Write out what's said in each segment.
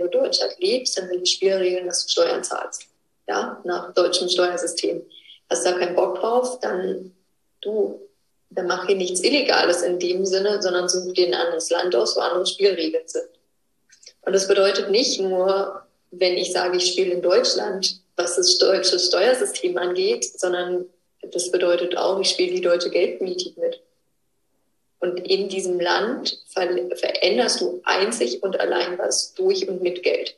du Deutschland lebst, dann sind die Spielregeln, dass du Steuern zahlst. Ja, nach deutschem Steuersystem. Hast da keinen Bock drauf, dann du, dann mach hier nichts Illegales in dem Sinne, sondern such dir ein anderes Land aus, wo andere Spielregeln sind. Und das bedeutet nicht nur, wenn ich sage, ich spiele in Deutschland, was das deutsche Steuersystem angeht, sondern das bedeutet auch, ich spiele die deutsche Geldpolitik mit. Und in diesem Land ver veränderst du einzig und allein was durch und mit Geld.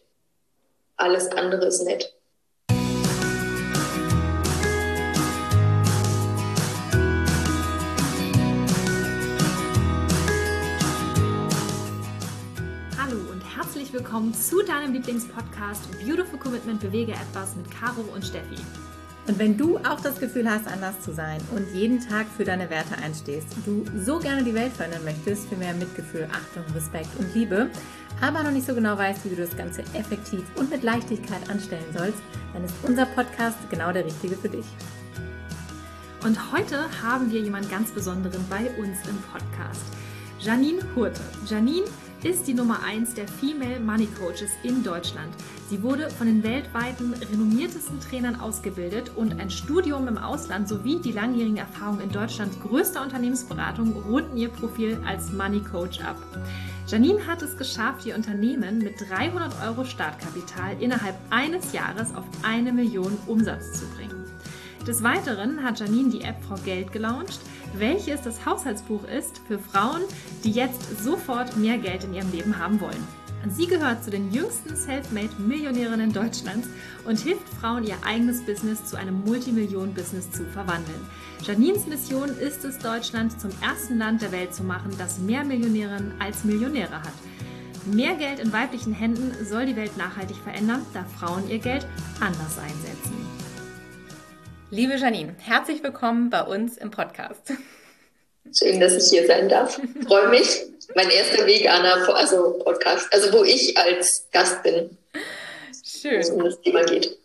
Alles andere ist nett. Hallo und herzlich willkommen zu deinem Lieblingspodcast Beautiful Commitment Bewege etwas mit Caro und Steffi. Und wenn du auch das Gefühl hast, anders zu sein und jeden Tag für deine Werte einstehst, du so gerne die Welt verändern möchtest für mehr Mitgefühl, Achtung, Respekt und Liebe, aber noch nicht so genau weißt, wie du das Ganze effektiv und mit Leichtigkeit anstellen sollst, dann ist unser Podcast genau der richtige für dich. Und heute haben wir jemanden ganz Besonderen bei uns im Podcast. Janine Hurte. Janine ist die Nummer 1 der Female Money Coaches in Deutschland. Sie wurde von den weltweiten renommiertesten Trainern ausgebildet und ein Studium im Ausland sowie die langjährigen Erfahrungen in Deutschlands größter Unternehmensberatung runden ihr Profil als Money Coach ab. Janine hat es geschafft, ihr Unternehmen mit 300 Euro Startkapital innerhalb eines Jahres auf eine Million Umsatz zu bringen. Des Weiteren hat Janine die App Frau Geld gelauncht, welches das Haushaltsbuch ist für Frauen, die jetzt sofort mehr Geld in ihrem Leben haben wollen. Sie gehört zu den jüngsten Selfmade-Millionärinnen Deutschlands und hilft Frauen, ihr eigenes Business zu einem Multimillionen-Business zu verwandeln. Janines Mission ist es, Deutschland zum ersten Land der Welt zu machen, das mehr Millionärinnen als Millionäre hat. Mehr Geld in weiblichen Händen soll die Welt nachhaltig verändern, da Frauen ihr Geld anders einsetzen. Liebe Janine, herzlich willkommen bei uns im Podcast. Schön, dass ich hier sein darf. Freue mich. Mein erster Veganer also Podcast, also wo ich als Gast bin. Schön. Wo es um das Thema geht.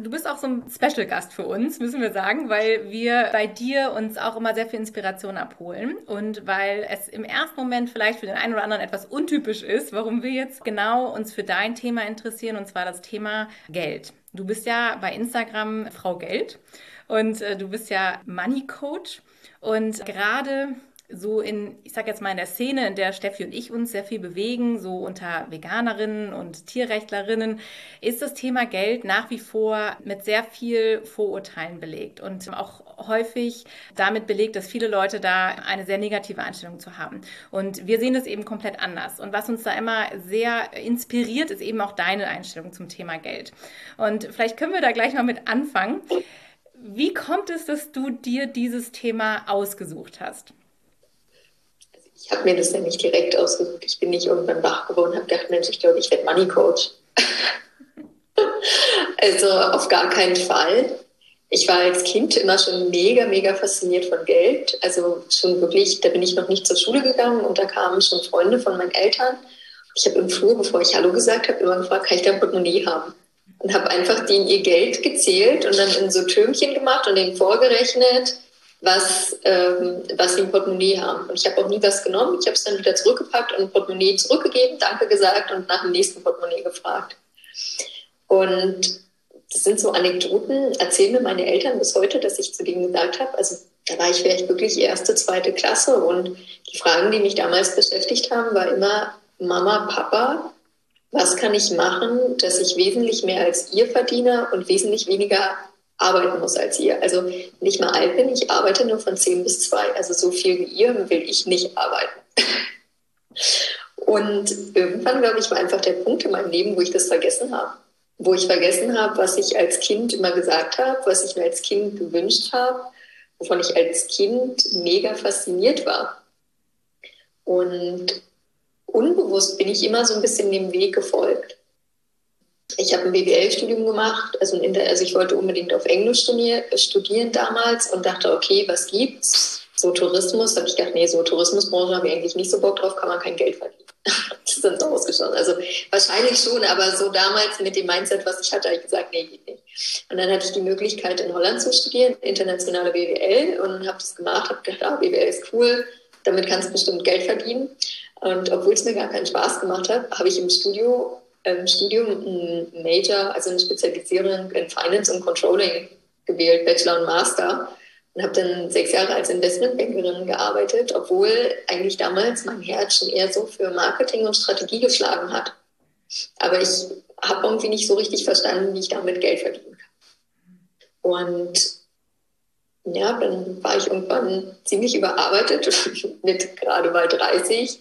Du bist auch so ein Special Gast für uns, müssen wir sagen, weil wir bei dir uns auch immer sehr viel Inspiration abholen und weil es im ersten Moment vielleicht für den einen oder anderen etwas untypisch ist, warum wir jetzt genau uns für dein Thema interessieren und zwar das Thema Geld. Du bist ja bei Instagram Frau Geld und äh, du bist ja Money Coach. Und gerade so in, ich sag jetzt mal in der Szene, in der Steffi und ich uns sehr viel bewegen, so unter Veganerinnen und Tierrechtlerinnen, ist das Thema Geld nach wie vor mit sehr viel Vorurteilen belegt und auch häufig damit belegt, dass viele Leute da eine sehr negative Einstellung zu haben. Und wir sehen das eben komplett anders. Und was uns da immer sehr inspiriert, ist eben auch deine Einstellung zum Thema Geld. Und vielleicht können wir da gleich mal mit anfangen. Wie kommt es, dass du dir dieses Thema ausgesucht hast? Ich habe mir das ja nicht direkt ausgesucht. Ich bin nicht irgendwann wach geworden und habe gedacht, Mensch, ich glaube, ich werde Money Coach. also auf gar keinen Fall. Ich war als Kind immer schon mega, mega fasziniert von Geld. Also schon wirklich, da bin ich noch nicht zur Schule gegangen und da kamen schon Freunde von meinen Eltern. Ich habe im Flur, bevor ich Hallo gesagt habe, immer gefragt, kann ich da ein Portemonnaie haben? Und habe einfach denen ihr Geld gezählt und dann in so Türmchen gemacht und denen vorgerechnet, was, ähm, was sie im Portemonnaie haben. Und ich habe auch nie was genommen. Ich habe es dann wieder zurückgepackt und Portemonnaie zurückgegeben, Danke gesagt und nach dem nächsten Portemonnaie gefragt. Und das sind so Anekdoten, erzählen mir meine Eltern bis heute, dass ich zu denen gesagt habe, also da war ich vielleicht wirklich erste, zweite Klasse und die Fragen, die mich damals beschäftigt haben, war immer, Mama, Papa, was kann ich machen, dass ich wesentlich mehr als ihr verdiene und wesentlich weniger arbeiten muss als ihr. Also nicht mal alt bin, ich arbeite nur von 10 bis 2. Also so viel wie ihr will ich nicht arbeiten. Und irgendwann, glaube ich, war einfach der Punkt in meinem Leben, wo ich das vergessen habe. Wo ich vergessen habe, was ich als Kind immer gesagt habe, was ich mir als Kind gewünscht habe, wovon ich als Kind mega fasziniert war. Und unbewusst bin ich immer so ein bisschen dem Weg gefolgt. Ich habe ein BWL-Studium gemacht, also, der, also, ich wollte unbedingt auf Englisch studieren damals und dachte, okay, was gibt's? So Tourismus, habe ich gedacht, nee, so Tourismusbranche habe ich eigentlich nicht so Bock drauf, kann man kein Geld verdienen. das dann so ausgeschaut. Also wahrscheinlich schon, aber so damals mit dem Mindset, was ich hatte, habe ich gesagt, nee, geht nicht. Und dann hatte ich die Möglichkeit, in Holland zu studieren, internationale BWL und habe das gemacht, habe gedacht, ah, BWL ist cool, damit kannst du bestimmt Geld verdienen. Und obwohl es mir gar keinen Spaß gemacht hat, habe ich im Studio, ähm, Studium ein Major, also eine Spezialisierung in Finance und Controlling gewählt, Bachelor und Master. Und habe dann sechs Jahre als Investmentbankerin gearbeitet, obwohl eigentlich damals mein Herz schon eher so für Marketing und Strategie geschlagen hat. Aber ich habe irgendwie nicht so richtig verstanden, wie ich damit Geld verdienen kann. Und ja, dann war ich irgendwann ziemlich überarbeitet mit gerade mal 30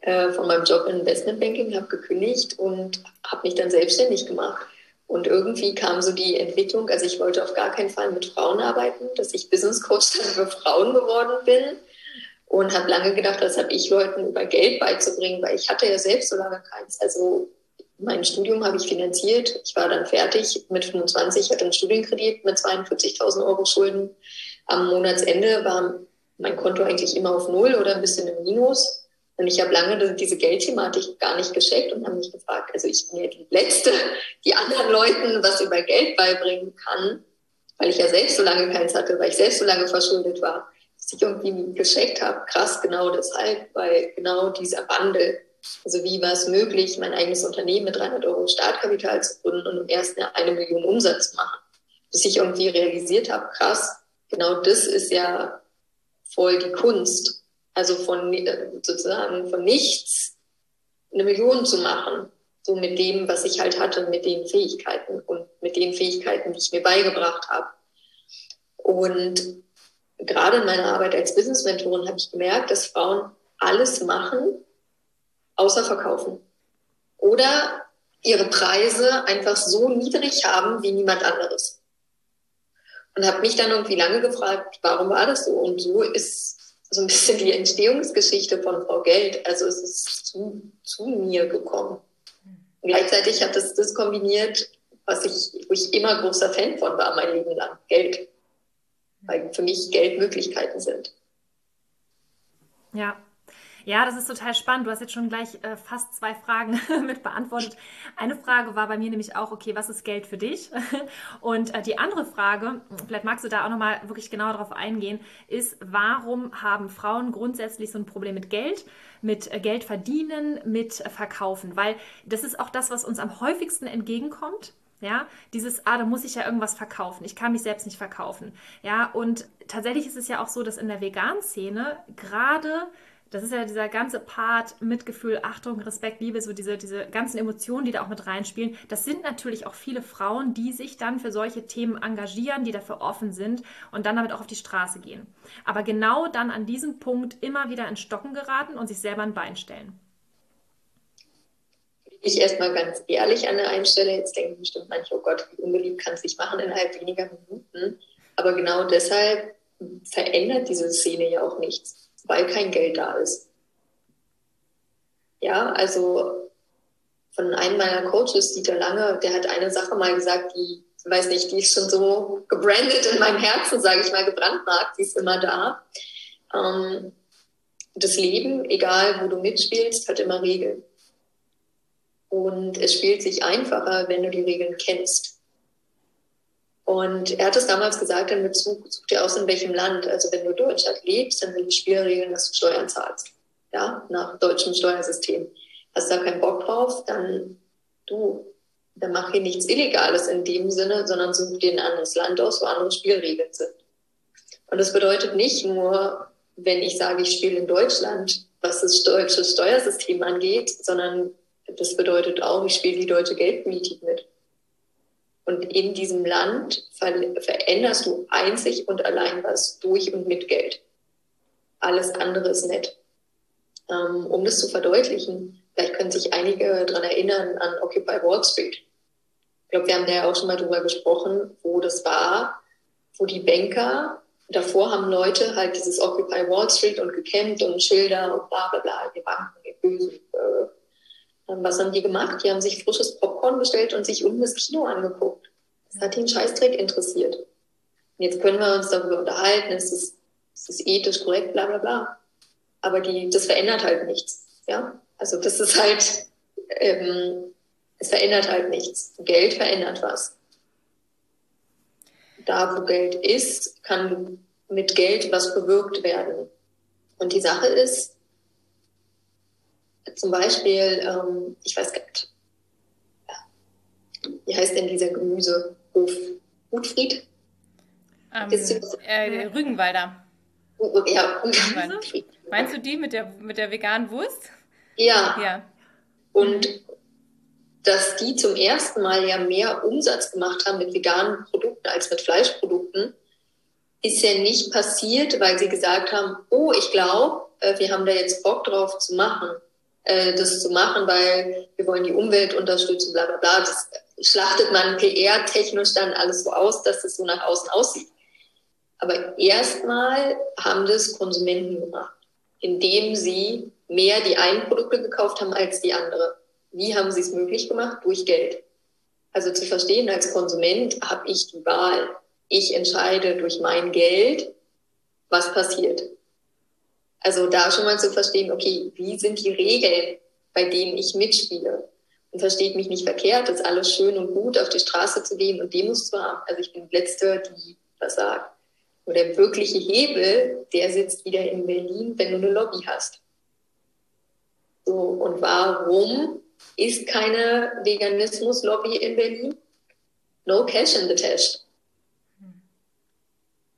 äh, von meinem Job in Investmentbanking, habe gekündigt und habe mich dann selbstständig gemacht. Und irgendwie kam so die Entwicklung, also ich wollte auf gar keinen Fall mit Frauen arbeiten, dass ich Business Coach für Frauen geworden bin und habe lange gedacht, das habe ich Leuten über Geld beizubringen, weil ich hatte ja selbst so lange keins. Also mein Studium habe ich finanziert. Ich war dann fertig mit 25, hatte einen Studienkredit mit 42.000 Euro Schulden. Am Monatsende war mein Konto eigentlich immer auf Null oder ein bisschen im Minus. Und ich habe lange diese Geldthematik gar nicht gescheckt und habe mich gefragt, also ich bin ja die Letzte, die anderen Leuten was über Geld beibringen kann, weil ich ja selbst so lange keins hatte, weil ich selbst so lange verschuldet war, dass ich irgendwie gescheckt habe, krass, genau deshalb, weil genau dieser Wandel, also wie war es möglich, mein eigenes Unternehmen mit 300 Euro Startkapital zu gründen und im ersten Jahr eine Million Umsatz zu machen, bis ich irgendwie realisiert habe, krass, genau das ist ja voll die Kunst also von sozusagen von nichts eine Million zu machen. So mit dem, was ich halt hatte, mit den Fähigkeiten und mit den Fähigkeiten, die ich mir beigebracht habe. Und gerade in meiner Arbeit als Business-Mentorin habe ich gemerkt, dass Frauen alles machen, außer verkaufen. Oder ihre Preise einfach so niedrig haben wie niemand anderes. Und habe mich dann irgendwie lange gefragt, warum war das so? Und so ist so ein bisschen die Entstehungsgeschichte von Frau Geld. Also es ist zu, zu mir gekommen. Gleichzeitig hat es das kombiniert, was ich, wo ich immer großer Fan von war, mein Leben lang. Geld. Weil für mich Geld Möglichkeiten sind. Ja, ja, das ist total spannend. Du hast jetzt schon gleich äh, fast zwei Fragen mit beantwortet. Eine Frage war bei mir nämlich auch, okay, was ist Geld für dich? Und äh, die andere Frage, vielleicht magst du da auch nochmal wirklich genauer drauf eingehen, ist, warum haben Frauen grundsätzlich so ein Problem mit Geld, mit äh, Geld verdienen, mit äh, verkaufen? Weil das ist auch das, was uns am häufigsten entgegenkommt. Ja, dieses, ah, da muss ich ja irgendwas verkaufen. Ich kann mich selbst nicht verkaufen. Ja, und tatsächlich ist es ja auch so, dass in der Vegan-Szene gerade das ist ja dieser ganze Part Mitgefühl, Achtung, Respekt, Liebe, so diese, diese ganzen Emotionen, die da auch mit reinspielen. Das sind natürlich auch viele Frauen, die sich dann für solche Themen engagieren, die dafür offen sind und dann damit auch auf die Straße gehen. Aber genau dann an diesem Punkt immer wieder in Stocken geraten und sich selber ein Bein stellen. Ich erstmal ganz ehrlich an der einen jetzt denken bestimmt manche, oh Gott, wie unbeliebt kann es sich machen innerhalb weniger Minuten. Aber genau deshalb verändert diese Szene ja auch nichts weil kein Geld da ist. Ja, also von einem meiner Coaches, Dieter Lange, der hat eine Sache mal gesagt, die, weiß nicht, die ist schon so gebrandet in meinem Herzen, sage ich mal, gebrandmarkt, die ist immer da. Ähm, das Leben, egal wo du mitspielst, hat immer Regeln. Und es spielt sich einfacher, wenn du die Regeln kennst. Und er hat es damals gesagt in Bezug, such dir aus, in welchem Land. Also wenn du Deutschland lebst, dann sind die Spielregeln, dass du Steuern zahlst. Ja, nach deutschem Steuersystem. Hast da keinen Bock drauf, dann du, dann mach hier nichts Illegales in dem Sinne, sondern such dir ein anderes Land aus, wo andere Spielregeln sind. Und das bedeutet nicht nur, wenn ich sage, ich spiele in Deutschland, was das deutsche Steuersystem angeht, sondern das bedeutet auch, ich spiele die deutsche Geldpolitik mit. Und in diesem Land ver veränderst du einzig und allein was durch und mit Geld. Alles andere ist nett. Ähm, um das zu verdeutlichen, vielleicht können sich einige daran erinnern an Occupy Wall Street. Ich glaube, wir haben da ja auch schon mal drüber gesprochen, wo das war, wo die Banker, davor haben Leute halt dieses Occupy Wall Street und gekämpft und Schilder und bla bla bla, die Banken, die böse, äh, was haben die gemacht? Die haben sich frisches Popcorn bestellt und sich unten das Kino angeguckt. Das hat den Scheißdreck interessiert. Und jetzt können wir uns darüber unterhalten, ist es, ist es ethisch korrekt, bla bla bla. Aber die, das verändert halt nichts. Ja? Also das ist halt, ähm, es verändert halt nichts. Geld verändert was. Da, wo Geld ist, kann mit Geld was bewirkt werden. Und die Sache ist, zum Beispiel, ähm, ich weiß gar nicht, wie heißt denn dieser Gemüsehof? Gutfried? Ähm, äh, Rügenwalder. Ja, Rügenwalder. Meinst du die mit der, mit der veganen Wurst? Ja. ja. Und dass die zum ersten Mal ja mehr Umsatz gemacht haben mit veganen Produkten als mit Fleischprodukten, ist ja nicht passiert, weil sie gesagt haben, oh, ich glaube, äh, wir haben da jetzt Bock drauf zu machen, äh, das zu machen, weil wir wollen die Umwelt unterstützen, bla bla bla. Das schlachtet man PR-technisch dann alles so aus, dass es so nach außen aussieht. Aber erstmal haben das Konsumenten gemacht, indem sie mehr die einen Produkte gekauft haben als die andere. Wie haben sie es möglich gemacht? Durch Geld. Also zu verstehen, als Konsument habe ich die Wahl. Ich entscheide durch mein Geld, was passiert. Also da schon mal zu verstehen, okay, wie sind die Regeln, bei denen ich mitspiele? Und versteht mich nicht verkehrt, ist alles schön und gut, auf die Straße zu gehen und Demos zu haben. Also ich bin die Letzte, die das sagt. Nur der wirkliche Hebel, der sitzt wieder in Berlin, wenn du eine Lobby hast. So, und warum ist keine Veganismus-Lobby in Berlin? No cash in the test.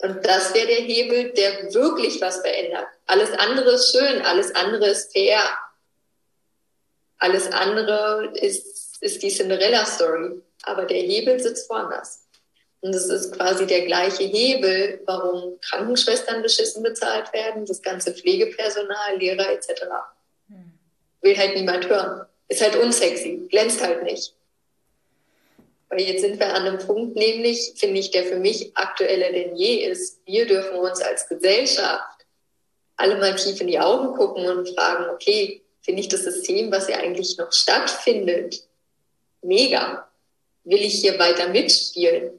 Und das wäre der Hebel, der wirklich was verändert. Alles andere ist schön, alles andere ist fair. Alles andere ist, ist die Cinderella-Story. Aber der Hebel sitzt woanders. Und es ist quasi der gleiche Hebel, warum Krankenschwestern beschissen bezahlt werden, das ganze Pflegepersonal, Lehrer etc will halt niemand hören. Ist halt unsexy, glänzt halt nicht. Weil jetzt sind wir an einem Punkt, nämlich, finde ich, der für mich aktueller denn je ist. Wir dürfen uns als Gesellschaft alle mal tief in die Augen gucken und fragen, okay, finde ich das System, was ja eigentlich noch stattfindet, mega. Will ich hier weiter mitspielen?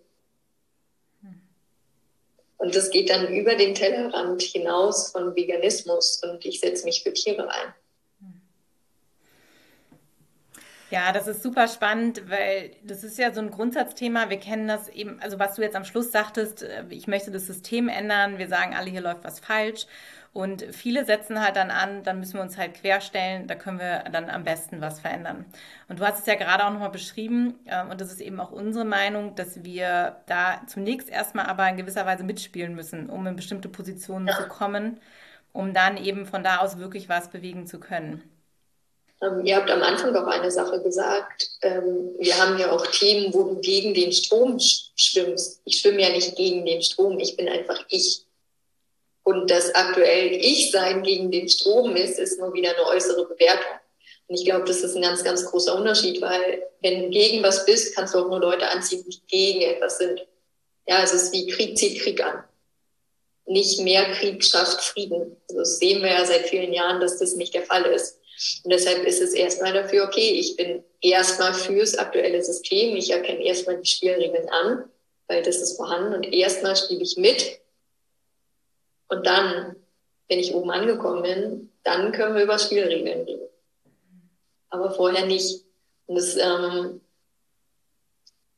Und das geht dann über den Tellerrand hinaus von Veganismus und ich setze mich für Tiere ein. Ja, das ist super spannend, weil das ist ja so ein Grundsatzthema. Wir kennen das eben, also was du jetzt am Schluss sagtest, äh, ich möchte das System ändern. Wir sagen alle, hier läuft was falsch. Und viele setzen halt dann an, dann müssen wir uns halt querstellen, da können wir dann am besten was verändern. Und du hast es ja gerade auch nochmal beschrieben, ähm, und das ist eben auch unsere Meinung, dass wir da zunächst erstmal aber in gewisser Weise mitspielen müssen, um in bestimmte Positionen ja. zu kommen, um dann eben von da aus wirklich was bewegen zu können. Ähm, ihr habt am Anfang auch eine Sache gesagt. Ähm, wir haben ja auch Themen, wo du gegen den Strom schwimmst. Ich schwimme ja nicht gegen den Strom, ich bin einfach ich. Und das aktuell Ich-Sein gegen den Strom ist, ist nur wieder eine äußere Bewertung. Und ich glaube, das ist ein ganz, ganz großer Unterschied, weil wenn du gegen was bist, kannst du auch nur Leute anziehen, die gegen etwas sind. Ja, es ist wie Krieg zieht Krieg an. Nicht mehr Krieg schafft Frieden. Also das sehen wir ja seit vielen Jahren, dass das nicht der Fall ist. Und deshalb ist es erstmal dafür, okay, ich bin erstmal fürs aktuelle System, ich erkenne erstmal die Spielregeln an, weil das ist vorhanden und erstmal spiele ich mit. Und dann, wenn ich oben angekommen bin, dann können wir über Spielregeln reden. Aber vorher nicht. Und das, ähm,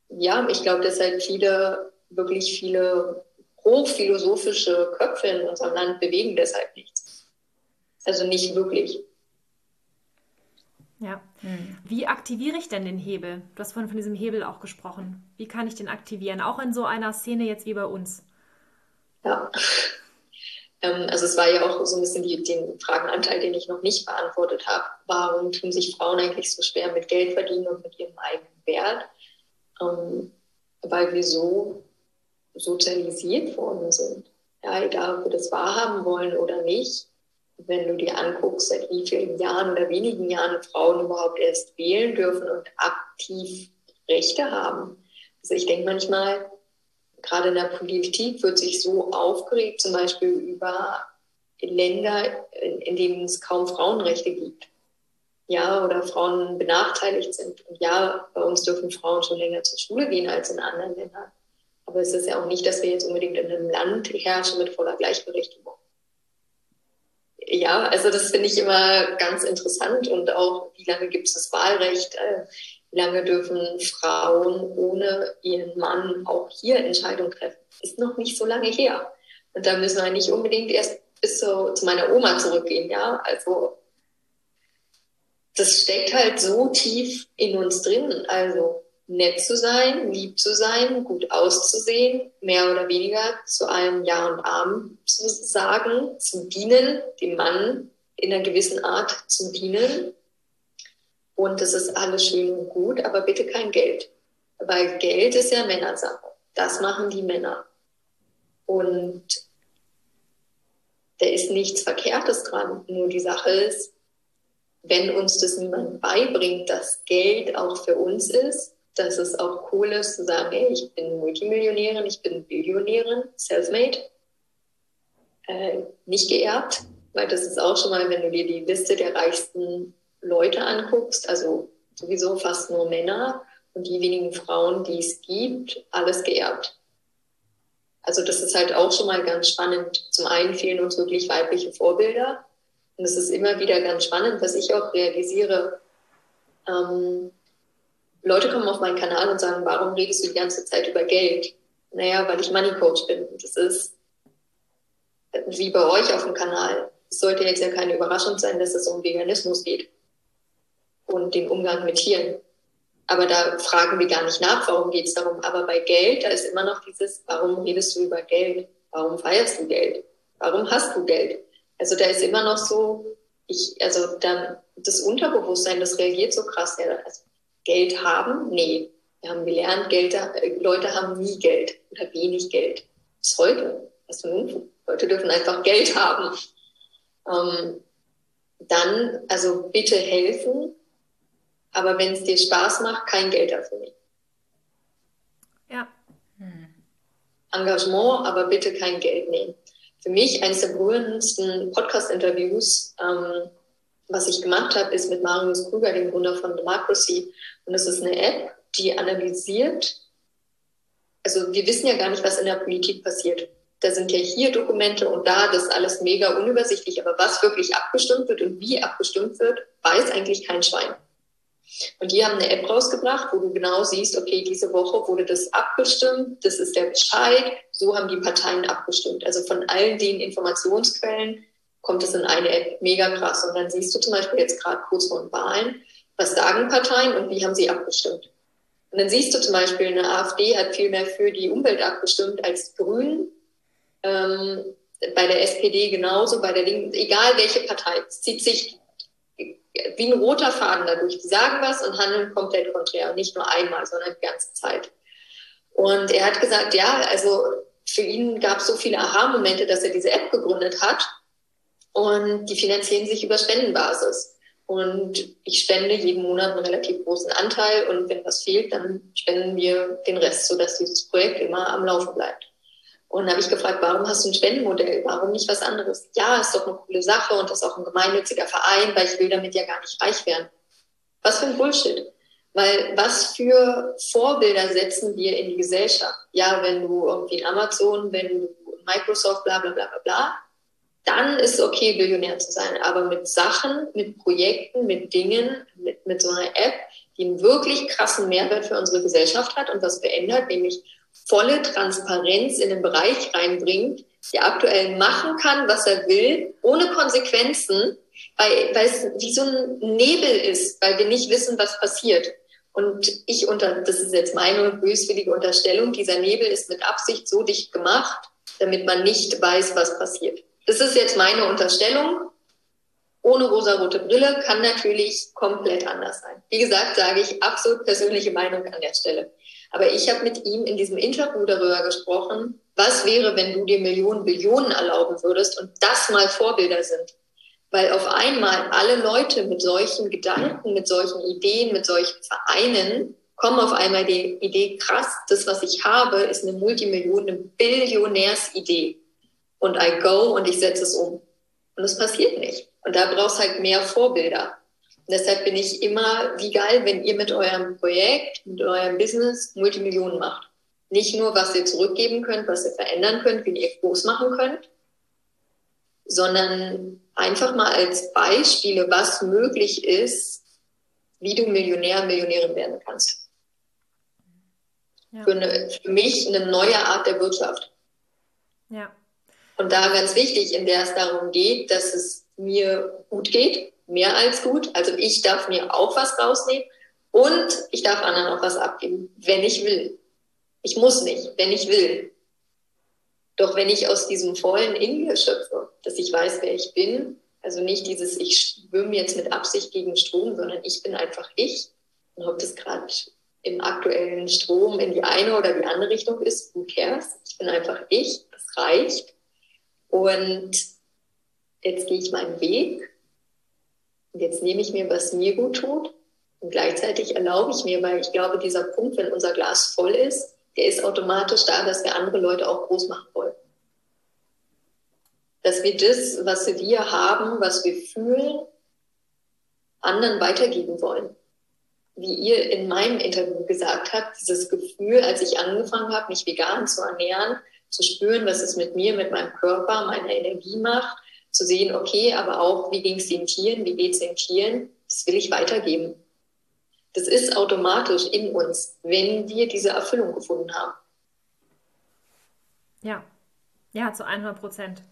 ja, ich glaube, deshalb viele, wirklich viele hochphilosophische Köpfe in unserem Land bewegen deshalb nichts. Also nicht wirklich. Ja. Hm. Wie aktiviere ich denn den Hebel? Du hast vorhin von diesem Hebel auch gesprochen. Wie kann ich den aktivieren? Auch in so einer Szene jetzt wie bei uns. Ja. Ähm, also es war ja auch so ein bisschen die, den Fragenanteil, den ich noch nicht beantwortet habe. Warum tun sich Frauen eigentlich so schwer mit Geld verdienen und mit ihrem eigenen Wert? Ähm, weil wir so sozialisiert worden sind. Ja, egal, ob wir das wahrhaben wollen oder nicht wenn du dir anguckst, seit wie vielen Jahren oder wenigen Jahren Frauen überhaupt erst wählen dürfen und aktiv Rechte haben. Also ich denke manchmal, gerade in der Politik wird sich so aufgeregt, zum Beispiel über Länder, in, in denen es kaum Frauenrechte gibt. Ja, oder Frauen benachteiligt sind. Und ja, bei uns dürfen Frauen schon länger zur Schule gehen als in anderen Ländern. Aber es ist ja auch nicht, dass wir jetzt unbedingt in einem Land herrschen mit voller Gleichberechtigung ja, also das finde ich immer ganz interessant und auch, wie lange gibt es das Wahlrecht? Äh, wie lange dürfen Frauen ohne ihren Mann auch hier Entscheidungen treffen? Ist noch nicht so lange her. Und da müssen wir nicht unbedingt erst bis zu, zu meiner Oma zurückgehen, ja. Also das steckt halt so tief in uns drin. Also nett zu sein, lieb zu sein, gut auszusehen, mehr oder weniger zu einem Ja und Arm zu sagen, zu dienen, dem Mann in einer gewissen Art zu dienen. Und das ist alles schön und gut, aber bitte kein Geld. Weil Geld ist ja Männersache. Das machen die Männer. Und da ist nichts Verkehrtes dran. Nur die Sache ist, wenn uns das niemand beibringt, dass Geld auch für uns ist, dass es auch cool ist zu sagen, hey, ich bin Multimillionärin, ich bin Billionärin, self-made, äh, nicht geerbt, weil das ist auch schon mal, wenn du dir die Liste der reichsten Leute anguckst, also sowieso fast nur Männer und die wenigen Frauen, die es gibt, alles geerbt. Also das ist halt auch schon mal ganz spannend. Zum einen fehlen uns wirklich weibliche Vorbilder. Und es ist immer wieder ganz spannend, was ich auch realisiere. Ähm, Leute kommen auf meinen Kanal und sagen, warum redest du die ganze Zeit über Geld? Naja, weil ich Money Coach bin. Das ist wie bei euch auf dem Kanal. Es sollte jetzt ja keine Überraschung sein, dass es um Veganismus geht und den Umgang mit Tieren. Aber da fragen wir gar nicht nach, warum geht es darum. Aber bei Geld, da ist immer noch dieses, warum redest du über Geld? Warum feierst du Geld? Warum hast du Geld? Also da ist immer noch so, ich, also dann das Unterbewusstsein, das reagiert so krass. Ja, also Geld haben? Nee. Wir haben gelernt, Geld, Leute haben nie Geld oder wenig Geld. Bis heute. Was ein Leute dürfen einfach Geld haben. Ähm, dann, also bitte helfen, aber wenn es dir Spaß macht, kein Geld dafür nehmen. Ja. Hm. Engagement, aber bitte kein Geld nehmen. Für mich eines der berührendsten Podcast-Interviews, ähm, was ich gemacht habe, ist mit Marius Krüger, dem Gründer von Democracy. Und das ist eine App, die analysiert, also wir wissen ja gar nicht, was in der Politik passiert. Da sind ja hier Dokumente und da, das ist alles mega unübersichtlich. Aber was wirklich abgestimmt wird und wie abgestimmt wird, weiß eigentlich kein Schwein. Und die haben eine App rausgebracht, wo du genau siehst, okay, diese Woche wurde das abgestimmt, das ist der Bescheid, so haben die Parteien abgestimmt. Also von allen den Informationsquellen kommt es in eine App mega krass. Und dann siehst du zum Beispiel jetzt gerade kurz vor den Wahlen, was sagen Parteien und wie haben sie abgestimmt. Und dann siehst du zum Beispiel, eine AfD hat viel mehr für die Umwelt abgestimmt als die Grünen. Ähm, bei der SPD genauso, bei der Linken, egal welche Partei, es zieht sich wie ein roter Faden dadurch. Die sagen was und handeln komplett konträr. Und nicht nur einmal, sondern die ganze Zeit. Und er hat gesagt, ja, also für ihn gab es so viele Aha-Momente, dass er diese App gegründet hat. Und die finanzieren sich über Spendenbasis. Und ich spende jeden Monat einen relativ großen Anteil. Und wenn was fehlt, dann spenden wir den Rest, sodass dieses Projekt immer am Laufen bleibt. Und habe ich gefragt, warum hast du ein Spendenmodell? Warum nicht was anderes? Ja, ist doch eine coole Sache und das ist auch ein gemeinnütziger Verein, weil ich will damit ja gar nicht reich werden. Was für ein Bullshit. Weil was für Vorbilder setzen wir in die Gesellschaft? Ja, wenn du irgendwie in Amazon, wenn du Microsoft, bla bla bla bla bla, dann ist es okay, Billionär zu sein. Aber mit Sachen, mit Projekten, mit Dingen, mit, mit so einer App, die einen wirklich krassen Mehrwert für unsere Gesellschaft hat und was verändert, nämlich volle Transparenz in den Bereich reinbringt, der aktuell machen kann, was er will, ohne Konsequenzen, weil, weil es wie so ein Nebel ist, weil wir nicht wissen, was passiert. Und ich unter, das ist jetzt meine böswillige Unterstellung, dieser Nebel ist mit Absicht so dicht gemacht, damit man nicht weiß, was passiert. Das ist jetzt meine Unterstellung. Ohne rosarote Brille kann natürlich komplett anders sein. Wie gesagt, sage ich absolut persönliche Meinung an der Stelle. Aber ich habe mit ihm in diesem Interview darüber gesprochen, was wäre, wenn du dir Millionen, Billionen erlauben würdest und das mal Vorbilder sind. Weil auf einmal alle Leute mit solchen Gedanken, mit solchen Ideen, mit solchen Vereinen kommen auf einmal die Idee, krass, das, was ich habe, ist eine Multimillionen, eine Billionärsidee. Und I go und ich setze es um. Und es passiert nicht. Und da brauchst halt mehr Vorbilder. Und deshalb bin ich immer, wie geil, wenn ihr mit eurem Projekt, mit eurem Business Multimillionen macht. Nicht nur, was ihr zurückgeben könnt, was ihr verändern könnt, wie ihr groß machen könnt, sondern einfach mal als Beispiele, was möglich ist, wie du Millionär, Millionärin werden kannst. Ja. Für, eine, für mich eine neue Art der Wirtschaft. Ja. Und da ganz wichtig, in der es darum geht, dass es mir gut geht, mehr als gut. Also ich darf mir auch was rausnehmen und ich darf anderen auch was abgeben, wenn ich will. Ich muss nicht, wenn ich will. Doch wenn ich aus diesem vollen in mir schöpfe, dass ich weiß, wer ich bin, also nicht dieses, ich schwimme jetzt mit Absicht gegen Strom, sondern ich bin einfach ich. Und ob das gerade im aktuellen Strom in die eine oder die andere Richtung ist, who cares? Ich bin einfach ich, das reicht. Und jetzt gehe ich meinen Weg. Und jetzt nehme ich mir, was mir gut tut. Und gleichzeitig erlaube ich mir, weil ich glaube, dieser Punkt, wenn unser Glas voll ist, der ist automatisch da, dass wir andere Leute auch groß machen wollen. Dass wir das, was wir haben, was wir fühlen, anderen weitergeben wollen. Wie ihr in meinem Interview gesagt habt, dieses Gefühl, als ich angefangen habe, mich vegan zu ernähren, zu spüren, was es mit mir, mit meinem Körper, meiner Energie macht, zu sehen, okay, aber auch, wie ging es den Tieren, wie geht es den Tieren, das will ich weitergeben. Das ist automatisch in uns, wenn wir diese Erfüllung gefunden haben. Ja, ja, zu 100 Prozent.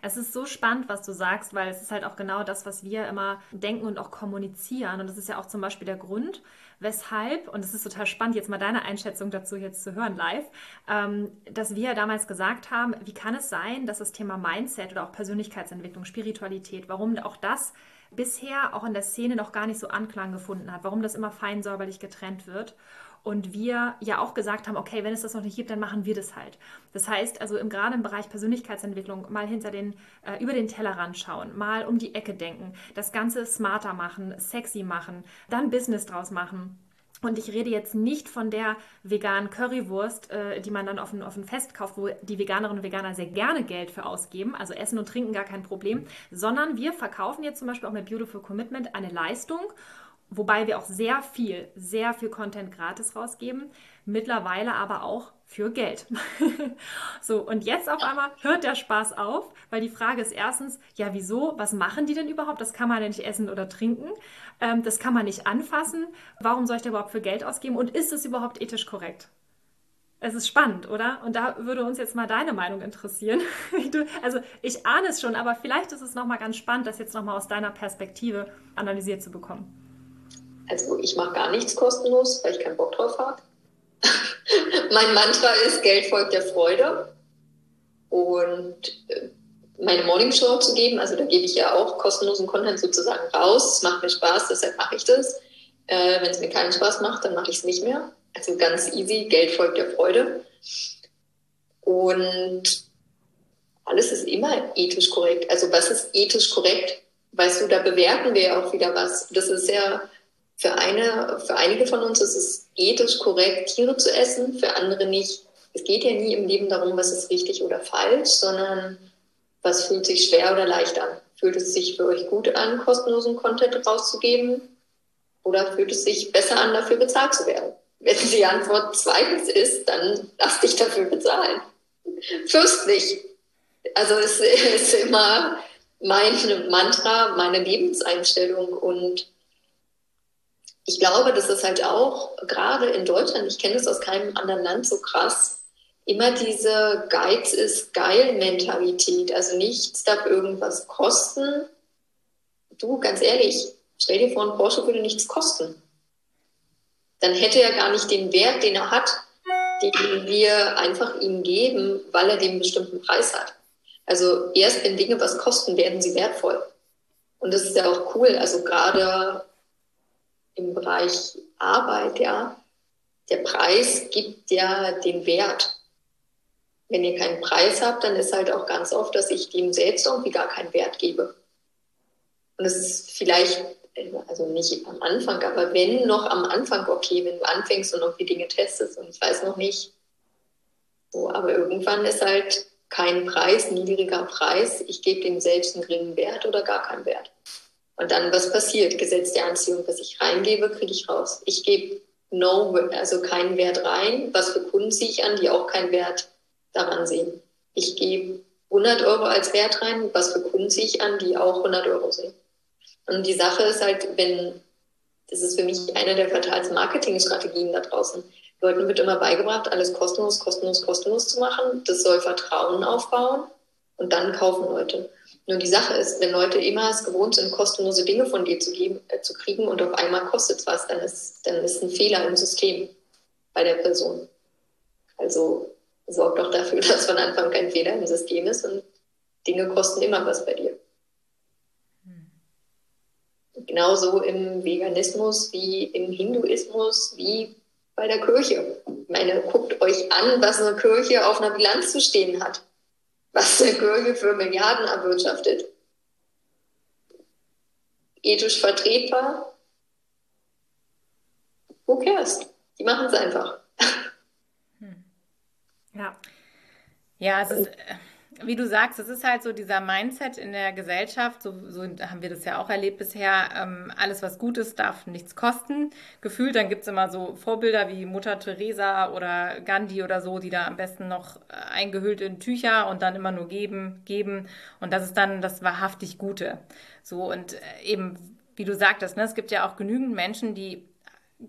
Es ist so spannend, was du sagst, weil es ist halt auch genau das, was wir immer denken und auch kommunizieren. Und das ist ja auch zum Beispiel der Grund, weshalb, und es ist total spannend, jetzt mal deine Einschätzung dazu jetzt zu hören live, ähm, dass wir damals gesagt haben, wie kann es sein, dass das Thema Mindset oder auch Persönlichkeitsentwicklung, Spiritualität, warum auch das bisher auch in der Szene noch gar nicht so Anklang gefunden hat, warum das immer fein säuberlich getrennt wird. Und wir ja auch gesagt haben, okay, wenn es das noch nicht gibt, dann machen wir das halt. Das heißt, also im, gerade im Bereich Persönlichkeitsentwicklung mal hinter den, äh, über den Tellerrand schauen, mal um die Ecke denken, das Ganze smarter machen, sexy machen, dann Business draus machen. Und ich rede jetzt nicht von der veganen Currywurst, äh, die man dann auf ein, auf ein Fest kauft, wo die Veganerinnen und Veganer sehr gerne Geld für ausgeben, also Essen und Trinken gar kein Problem, sondern wir verkaufen jetzt zum Beispiel auch mit Beautiful Commitment eine Leistung, wobei wir auch sehr viel, sehr viel Content gratis rausgeben, mittlerweile aber auch für Geld. so, und jetzt auf einmal hört der Spaß auf, weil die Frage ist erstens, ja, wieso, was machen die denn überhaupt? Das kann man ja nicht essen oder trinken, ähm, das kann man nicht anfassen. Warum soll ich da überhaupt für Geld ausgeben und ist es überhaupt ethisch korrekt? Es ist spannend, oder? Und da würde uns jetzt mal deine Meinung interessieren. also ich ahne es schon, aber vielleicht ist es nochmal ganz spannend, das jetzt nochmal aus deiner Perspektive analysiert zu bekommen. Also ich mache gar nichts kostenlos, weil ich keinen Bock drauf habe. mein Mantra ist, Geld folgt der Freude. Und äh, meine Morningshow zu geben, also da gebe ich ja auch kostenlosen Content sozusagen raus. Es macht mir Spaß, deshalb mache ich das. Äh, Wenn es mir keinen Spaß macht, dann mache ich es nicht mehr. Also ganz easy, Geld folgt der Freude. Und alles ist immer ethisch korrekt. Also was ist ethisch korrekt? Weißt du, da bewerten wir ja auch wieder was. Das ist ja für, eine, für einige von uns ist es ethisch korrekt, Tiere zu essen, für andere nicht. Es geht ja nie im Leben darum, was ist richtig oder falsch, sondern was fühlt sich schwer oder leicht an. Fühlt es sich für euch gut an, kostenlosen Content rauszugeben? Oder fühlt es sich besser an, dafür bezahlt zu werden? Wenn die Antwort zweitens ist, dann lass dich dafür bezahlen. Fürstlich. Also es ist immer mein Mantra, meine Lebenseinstellung und ich glaube, das ist halt auch gerade in Deutschland, ich kenne es aus keinem anderen Land so krass, immer diese Geiz ist geil Mentalität. Also nichts darf irgendwas kosten. Du, ganz ehrlich, stell dir vor, ein Porsche würde nichts kosten. Dann hätte er gar nicht den Wert, den er hat, den wir einfach ihm geben, weil er den bestimmten Preis hat. Also erst wenn Dinge was kosten, werden sie wertvoll. Und das ist ja auch cool. Also gerade im Bereich Arbeit, ja, der Preis gibt ja den Wert. Wenn ihr keinen Preis habt, dann ist halt auch ganz oft, dass ich dem selbst irgendwie gar keinen Wert gebe. Und es ist vielleicht, also nicht am Anfang, aber wenn noch am Anfang, okay, wenn du anfängst und irgendwie Dinge testest und ich weiß noch nicht, so, aber irgendwann ist halt kein Preis, niedriger Preis, ich gebe dem selbst einen geringen Wert oder gar keinen Wert. Und dann, was passiert? Gesetz der Anziehung, was ich reingebe, kriege ich raus. Ich gebe no, also keinen Wert rein. Was für Kunden ziehe ich an, die auch keinen Wert daran sehen? Ich gebe 100 Euro als Wert rein. Was für Kunden ziehe ich an, die auch 100 Euro sehen? Und die Sache ist halt, wenn, das ist für mich eine der fatalsten Marketingstrategien da draußen. Leuten wird immer beigebracht, alles kostenlos, kostenlos, kostenlos zu machen. Das soll Vertrauen aufbauen und dann kaufen Leute. Nur die Sache ist, wenn Leute immer es gewohnt sind, kostenlose Dinge von dir zu, geben, äh, zu kriegen und auf einmal kostet es was, dann ist, dann ist ein Fehler im System bei der Person. Also sorg doch dafür, dass von Anfang kein Fehler im System ist und Dinge kosten immer was bei dir. Hm. Genauso im Veganismus wie im Hinduismus wie bei der Kirche. Ich meine, guckt euch an, was eine Kirche auf einer Bilanz zu stehen hat. Was eine Kirche für Milliarden erwirtschaftet. Ethisch vertretbar? Who cares? Die machen es einfach. Hm. Ja. Ja, es ist, äh, wie du sagst, es ist halt so dieser Mindset in der Gesellschaft, so, so haben wir das ja auch erlebt bisher, ähm, alles was gut ist, darf nichts kosten. Gefühlt, dann gibt es immer so Vorbilder wie Mutter Teresa oder Gandhi oder so, die da am besten noch äh, eingehüllt in Tücher und dann immer nur geben, geben. Und das ist dann das wahrhaftig Gute. So und äh, eben, wie du sagtest, ne, es gibt ja auch genügend Menschen, die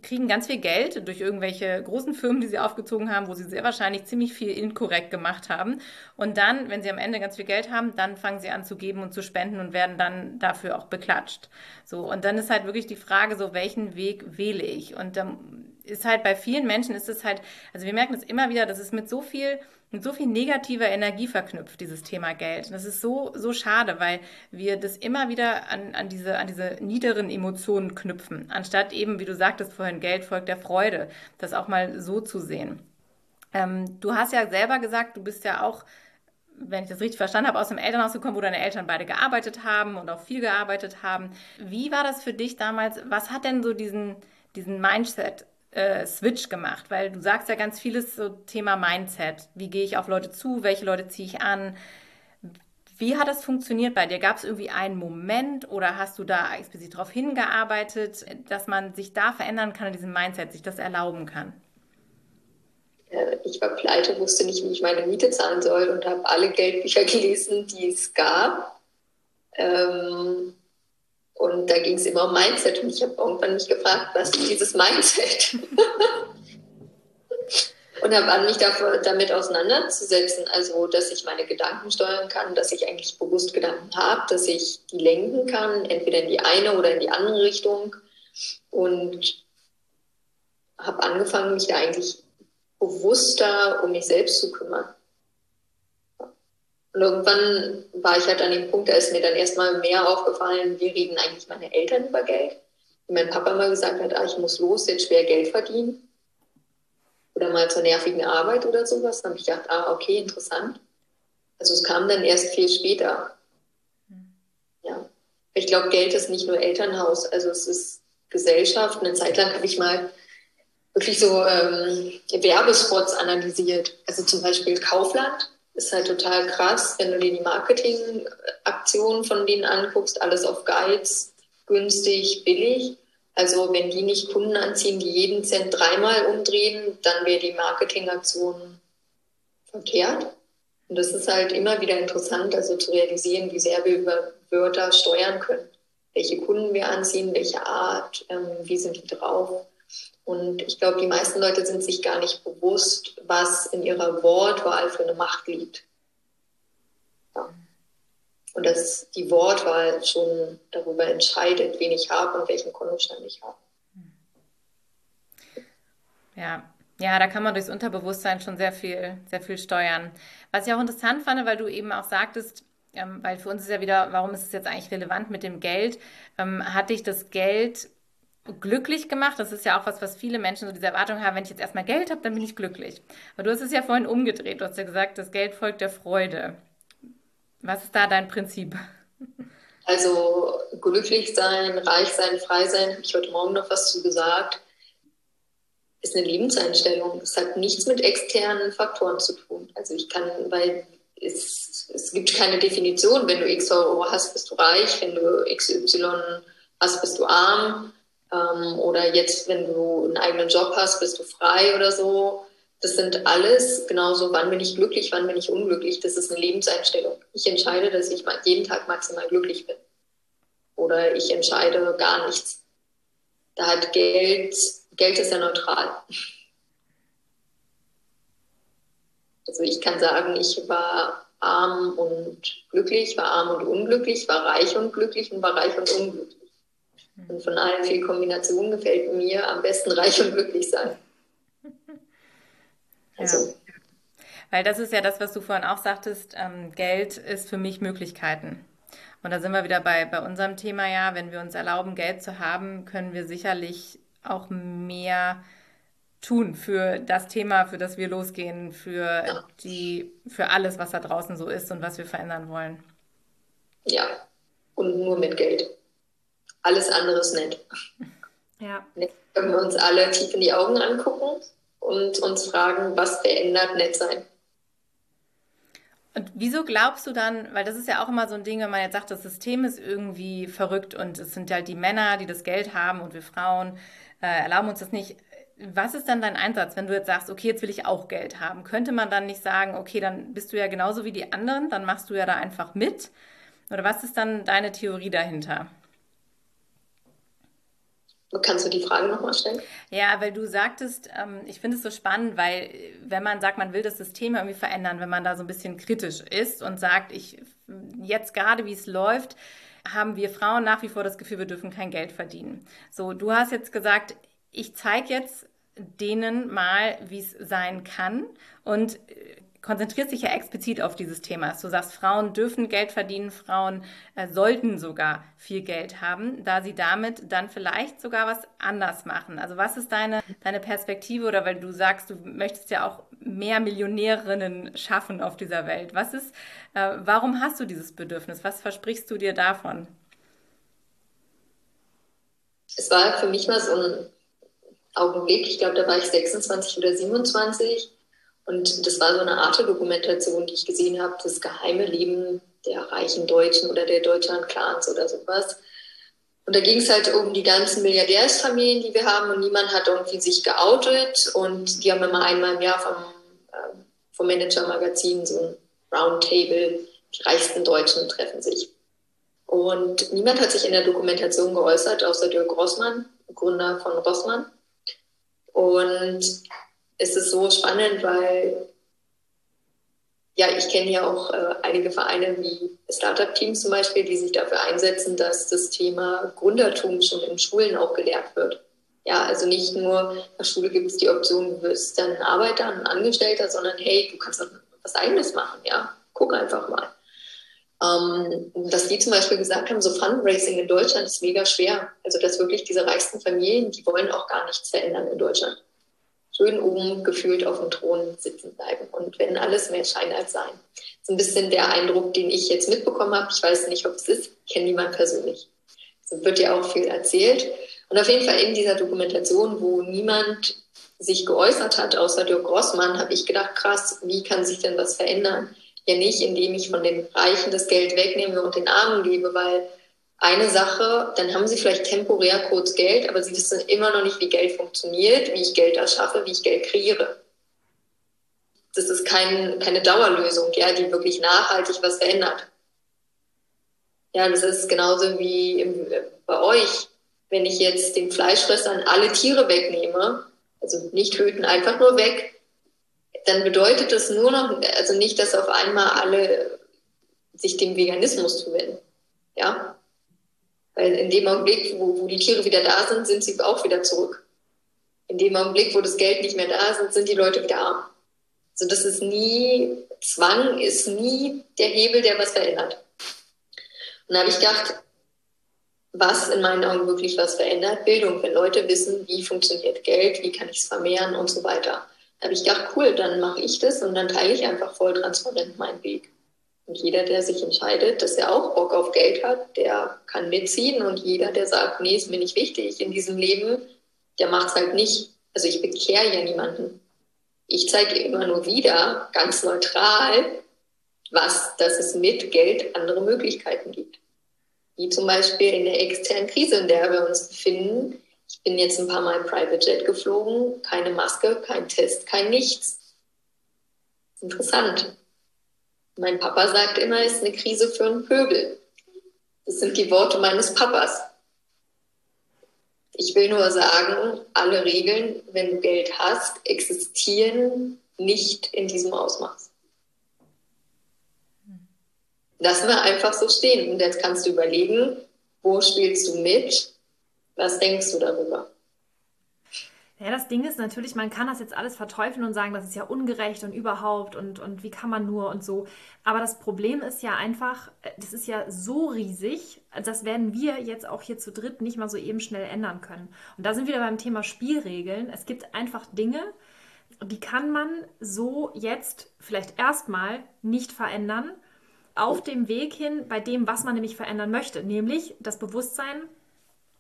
kriegen ganz viel Geld durch irgendwelche großen Firmen, die sie aufgezogen haben, wo sie sehr wahrscheinlich ziemlich viel inkorrekt gemacht haben. Und dann, wenn sie am Ende ganz viel Geld haben, dann fangen sie an zu geben und zu spenden und werden dann dafür auch beklatscht. So, und dann ist halt wirklich die Frage, so welchen Weg wähle ich? Und dann ist halt bei vielen Menschen ist es halt, also wir merken es immer wieder, dass es mit so viel mit so viel negativer Energie verknüpft, dieses Thema Geld. Und das ist so, so schade, weil wir das immer wieder an, an, diese, an diese niederen Emotionen knüpfen, anstatt eben, wie du sagtest vorhin, Geld folgt der Freude, das auch mal so zu sehen. Ähm, du hast ja selber gesagt, du bist ja auch wenn ich das richtig verstanden habe, aus dem Elternhaus gekommen, wo deine Eltern beide gearbeitet haben und auch viel gearbeitet haben. Wie war das für dich damals? Was hat denn so diesen, diesen Mindset äh, Switch gemacht? Weil du sagst ja ganz vieles so Thema Mindset. Wie gehe ich auf Leute zu? Welche Leute ziehe ich an? Wie hat das funktioniert bei dir? Gab es irgendwie einen Moment oder hast du da explizit darauf hingearbeitet, dass man sich da verändern kann in diesem Mindset, sich das erlauben kann? Äh, ich war pleite, wusste nicht, wie ich meine Miete zahlen soll und habe alle Geldbücher gelesen, die es gab. Ähm, und da ging es immer um Mindset. Und ich habe irgendwann mich gefragt, was ist dieses Mindset? und habe an mich dafür, damit auseinanderzusetzen. Also, dass ich meine Gedanken steuern kann, dass ich eigentlich bewusst Gedanken habe, dass ich die lenken kann, entweder in die eine oder in die andere Richtung. Und habe angefangen, mich da eigentlich bewusster um mich selbst zu kümmern. Und irgendwann war ich halt an dem Punkt, da ist mir dann erstmal mehr aufgefallen, wie reden eigentlich meine Eltern über Geld. Und mein Papa mal gesagt hat, ah, ich muss los, jetzt schwer Geld verdienen. Oder mal zur nervigen Arbeit oder sowas. Dann habe ich gedacht, ah, okay, interessant. Also es kam dann erst viel später. Ja. Ich glaube, Geld ist nicht nur Elternhaus, also es ist Gesellschaft. Eine Zeit lang habe ich mal wirklich so ähm, Werbespots analysiert. Also zum Beispiel Kaufland ist halt total krass, wenn du dir die Marketingaktionen von denen anguckst, alles auf Geiz, günstig, billig. Also wenn die nicht Kunden anziehen, die jeden Cent dreimal umdrehen, dann wäre die Marketingaktion verkehrt. Und das ist halt immer wieder interessant, also zu realisieren, wie sehr wir über Wörter steuern können. Welche Kunden wir anziehen, welche Art, ähm, wie sind die drauf. Und ich glaube, die meisten Leute sind sich gar nicht bewusst, was in ihrer Wortwahl für eine Macht liegt. Ja. Und dass die Wortwahl schon darüber entscheidet, wen ich habe und welchen Kontostand ich habe. Ja, ja, da kann man durchs Unterbewusstsein schon sehr viel, sehr viel steuern. Was ich auch interessant fand, weil du eben auch sagtest, ähm, weil für uns ist ja wieder, warum ist es jetzt eigentlich relevant mit dem Geld? Ähm, hat dich das Geld glücklich gemacht. Das ist ja auch was, was viele Menschen so diese Erwartung haben, wenn ich jetzt erstmal Geld habe, dann bin ich glücklich. Aber du hast es ja vorhin umgedreht. Du hast ja gesagt, das Geld folgt der Freude. Was ist da dein Prinzip? Also glücklich sein, reich sein, frei sein, habe ich heute Morgen noch was zu gesagt, ist eine Lebenseinstellung. Es hat nichts mit externen Faktoren zu tun. Also ich kann, weil es, es gibt keine Definition, wenn du X Euro hast, bist du reich, wenn du XY hast, bist du arm ähm, oder jetzt, wenn du einen eigenen Job hast, bist du frei oder so. Das sind alles genauso, wann bin ich glücklich, wann bin ich unglücklich. Das ist eine Lebenseinstellung. Ich entscheide, dass ich jeden Tag maximal glücklich bin. Oder ich entscheide gar nichts. Da hat Geld, Geld ist ja neutral. Also ich kann sagen, ich war arm und glücklich, war arm und unglücklich, war reich und glücklich und war reich und unglücklich. Und von allen vier Kombinationen gefällt mir am besten reich und glücklich sein. Also. Ja. Weil das ist ja das, was du vorhin auch sagtest, ähm, Geld ist für mich Möglichkeiten. Und da sind wir wieder bei, bei unserem Thema ja, wenn wir uns erlauben, Geld zu haben, können wir sicherlich auch mehr tun für das Thema, für das wir losgehen, für ja. die, für alles, was da draußen so ist und was wir verändern wollen. Ja, und nur mit Geld. Alles andere ist nett. Ja. Jetzt können wir uns alle tief in die Augen angucken und uns fragen, was verändert nett sein. Und wieso glaubst du dann, weil das ist ja auch immer so ein Ding, wenn man jetzt sagt, das System ist irgendwie verrückt und es sind halt die Männer, die das Geld haben und wir Frauen äh, erlauben uns das nicht. Was ist dann dein Einsatz, wenn du jetzt sagst, okay, jetzt will ich auch Geld haben? Könnte man dann nicht sagen, okay, dann bist du ja genauso wie die anderen, dann machst du ja da einfach mit? Oder was ist dann deine Theorie dahinter? Kannst du die Frage nochmal stellen? Ja, weil du sagtest, ähm, ich finde es so spannend, weil wenn man sagt, man will das System irgendwie verändern, wenn man da so ein bisschen kritisch ist und sagt, ich jetzt gerade wie es läuft, haben wir Frauen nach wie vor das Gefühl, wir dürfen kein Geld verdienen. So, du hast jetzt gesagt, ich zeige jetzt denen mal, wie es sein kann und konzentriert sich ja explizit auf dieses Thema. Du sagst, Frauen dürfen Geld verdienen, Frauen äh, sollten sogar viel Geld haben, da sie damit dann vielleicht sogar was anders machen. Also was ist deine, deine Perspektive oder weil du sagst, du möchtest ja auch mehr Millionärinnen schaffen auf dieser Welt. Was ist, äh, warum hast du dieses Bedürfnis? Was versprichst du dir davon? Es war für mich mal so ein Augenblick, ich glaube, da war ich 26 oder 27 und das war so eine Art Dokumentation, die ich gesehen habe, das geheime Leben der reichen Deutschen oder der Deutschland-Clans oder sowas. Und da ging es halt um die ganzen Milliardärsfamilien, die wir haben und niemand hat irgendwie sich geoutet und die haben immer einmal im Jahr vom, äh, vom Manager-Magazin so ein Roundtable, die reichsten Deutschen treffen sich. Und niemand hat sich in der Dokumentation geäußert, außer Dirk Rossmann, Gründer von Rossmann. Und es ist so spannend, weil ja, ich kenne ja auch äh, einige Vereine wie Startup-Teams zum Beispiel, die sich dafür einsetzen, dass das Thema Gründertum schon in Schulen auch gelehrt wird. Ja, also nicht nur, der Schule gibt es die Option, du wirst dann Arbeiter, ein Angestellter, sondern hey, du kannst was eigenes machen, ja, guck einfach mal. Ähm, dass die zum Beispiel gesagt haben, so Fundraising in Deutschland ist mega schwer. Also dass wirklich diese reichsten Familien, die wollen auch gar nichts verändern in Deutschland schön oben gefühlt auf dem Thron sitzen bleiben. Und wenn alles mehr Schein als Sein. Das ist ein bisschen der Eindruck, den ich jetzt mitbekommen habe. Ich weiß nicht, ob es ist, ich kenne niemanden persönlich. Es wird ja auch viel erzählt. Und auf jeden Fall in dieser Dokumentation, wo niemand sich geäußert hat, außer Dirk Grossmann, habe ich gedacht, krass, wie kann sich denn was verändern? Ja nicht, indem ich von den Reichen das Geld wegnehme und den Armen gebe, weil eine Sache, dann haben sie vielleicht temporär kurz Geld, aber sie wissen immer noch nicht, wie Geld funktioniert, wie ich Geld erschaffe, wie ich Geld kreiere. Das ist kein, keine Dauerlösung, ja, die wirklich nachhaltig was verändert. Ja, das ist genauso wie im, bei euch. Wenn ich jetzt den Fleischfressern alle Tiere wegnehme, also nicht töten, einfach nur weg, dann bedeutet das nur noch, also nicht, dass auf einmal alle sich dem Veganismus zuwenden. Ja, weil in dem Augenblick, wo, wo die Tiere wieder da sind, sind sie auch wieder zurück. In dem Augenblick, wo das Geld nicht mehr da ist, sind die Leute wieder arm. Also das ist nie, Zwang ist nie der Hebel, der was verändert. Und da habe ich gedacht, was in meinen Augen wirklich was verändert? Bildung, wenn Leute wissen, wie funktioniert Geld, wie kann ich es vermehren und so weiter. Da habe ich gedacht, cool, dann mache ich das und dann teile ich einfach voll transparent meinen Weg. Und jeder, der sich entscheidet, dass er auch Bock auf Geld hat, der kann mitziehen. Und jeder, der sagt, nee, ist mir nicht wichtig in diesem Leben, der macht es halt nicht. Also ich bekehre ja niemanden. Ich zeige immer nur wieder, ganz neutral, was, dass es mit Geld andere Möglichkeiten gibt. Wie zum Beispiel in der externen Krise, in der wir uns befinden. Ich bin jetzt ein paar Mal Private Jet geflogen, keine Maske, kein Test, kein Nichts. Interessant. Mein Papa sagt immer, es ist eine Krise für einen Pöbel. Das sind die Worte meines Papas. Ich will nur sagen, alle Regeln, wenn du Geld hast, existieren nicht in diesem Ausmaß. lassen wir einfach so stehen. Und jetzt kannst du überlegen, wo spielst du mit? Was denkst du darüber? Ja, das Ding ist natürlich, man kann das jetzt alles verteufeln und sagen, das ist ja ungerecht und überhaupt und, und wie kann man nur und so. Aber das Problem ist ja einfach, das ist ja so riesig, das werden wir jetzt auch hier zu dritt nicht mal so eben schnell ändern können. Und da sind wir wieder beim Thema Spielregeln. Es gibt einfach Dinge, die kann man so jetzt vielleicht erstmal nicht verändern, auf dem Weg hin bei dem, was man nämlich verändern möchte, nämlich das Bewusstsein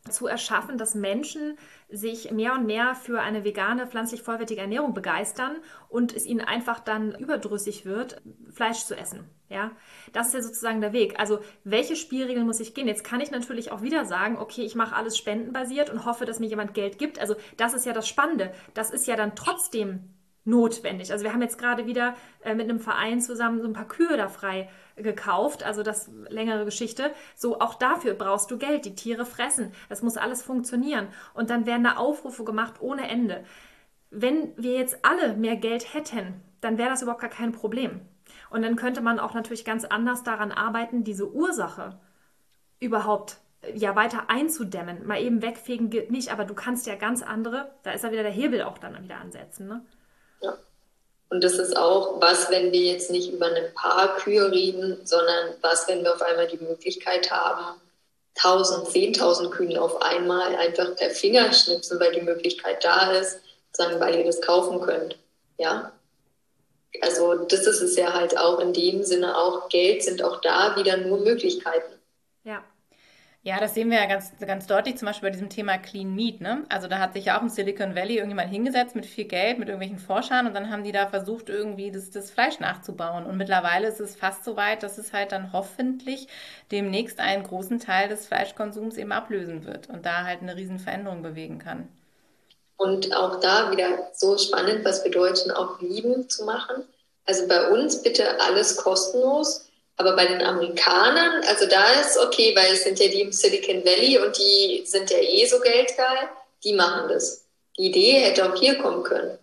zu erschaffen, dass Menschen sich mehr und mehr für eine vegane, pflanzlich vollwertige Ernährung begeistern und es ihnen einfach dann überdrüssig wird, Fleisch zu essen. Ja, das ist ja sozusagen der Weg. Also, welche Spielregeln muss ich gehen? Jetzt kann ich natürlich auch wieder sagen, okay, ich mache alles spendenbasiert und hoffe, dass mir jemand Geld gibt. Also, das ist ja das Spannende. Das ist ja dann trotzdem notwendig. Also wir haben jetzt gerade wieder äh, mit einem Verein zusammen so ein paar Kühe da frei gekauft, also das längere Geschichte. So auch dafür brauchst du Geld, die Tiere fressen, das muss alles funktionieren und dann werden da Aufrufe gemacht ohne Ende. Wenn wir jetzt alle mehr Geld hätten, dann wäre das überhaupt gar kein Problem. Und dann könnte man auch natürlich ganz anders daran arbeiten, diese Ursache überhaupt ja weiter einzudämmen. Mal eben wegfegen geht nicht, aber du kannst ja ganz andere, da ist ja wieder der Hebel auch dann wieder ansetzen. Ne? Ja. Und das ist auch, was, wenn wir jetzt nicht über ein paar Kühe reden, sondern was, wenn wir auf einmal die Möglichkeit haben, 1000, 10.000 Kühen auf einmal einfach per Finger schnipsen, weil die Möglichkeit da ist, sagen, weil ihr das kaufen könnt. Ja. Also, das ist es ja halt auch in dem Sinne auch, Geld sind auch da wieder nur Möglichkeiten. Ja. Das sehen wir ja ganz, ganz deutlich zum Beispiel bei diesem Thema Clean Meat. Ne? Also da hat sich ja auch im Silicon Valley irgendjemand hingesetzt mit viel Geld, mit irgendwelchen Forschern und dann haben die da versucht, irgendwie das, das Fleisch nachzubauen. Und mittlerweile ist es fast so weit, dass es halt dann hoffentlich demnächst einen großen Teil des Fleischkonsums eben ablösen wird und da halt eine riesen Veränderung bewegen kann. Und auch da wieder so spannend, was wir Deutschen auch lieben zu machen. Also bei uns bitte alles kostenlos aber bei den Amerikanern, also da ist okay, weil es sind ja die im Silicon Valley und die sind ja eh so geldgeil, die machen das. Die Idee hätte auch hier kommen können.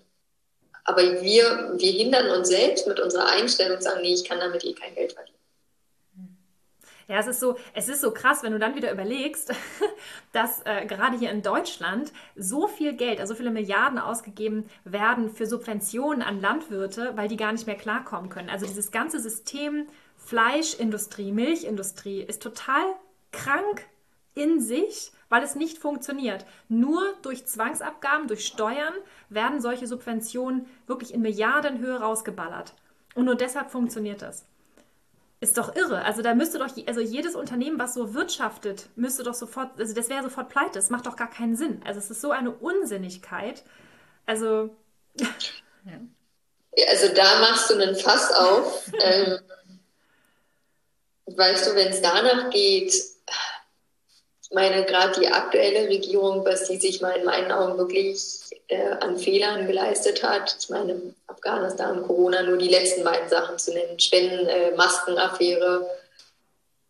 Aber wir, wir hindern uns selbst mit unserer Einstellung und sagen, nee, ich kann damit eh kein Geld verdienen. Ja, es ist so, es ist so krass, wenn du dann wieder überlegst, dass äh, gerade hier in Deutschland so viel Geld, also so viele Milliarden ausgegeben werden für Subventionen an Landwirte, weil die gar nicht mehr klarkommen können. Also dieses ganze System Fleischindustrie, Milchindustrie ist total krank in sich, weil es nicht funktioniert. Nur durch Zwangsabgaben, durch Steuern werden solche Subventionen wirklich in Milliardenhöhe rausgeballert. Und nur deshalb funktioniert das. Ist doch irre. Also da müsste doch, also jedes Unternehmen, was so wirtschaftet, müsste doch sofort, also das wäre sofort pleite. Das macht doch gar keinen Sinn. Also es ist so eine Unsinnigkeit. Also. Ja. Also da machst du einen Fass auf. ähm, weißt du, wenn es danach geht, meine, gerade die aktuelle Regierung, was die sich mal in meinen Augen wirklich äh, an Fehlern geleistet hat, ich meine, Afghanistan, Corona, nur die letzten beiden Sachen zu nennen, Spenden, äh, Maskenaffäre.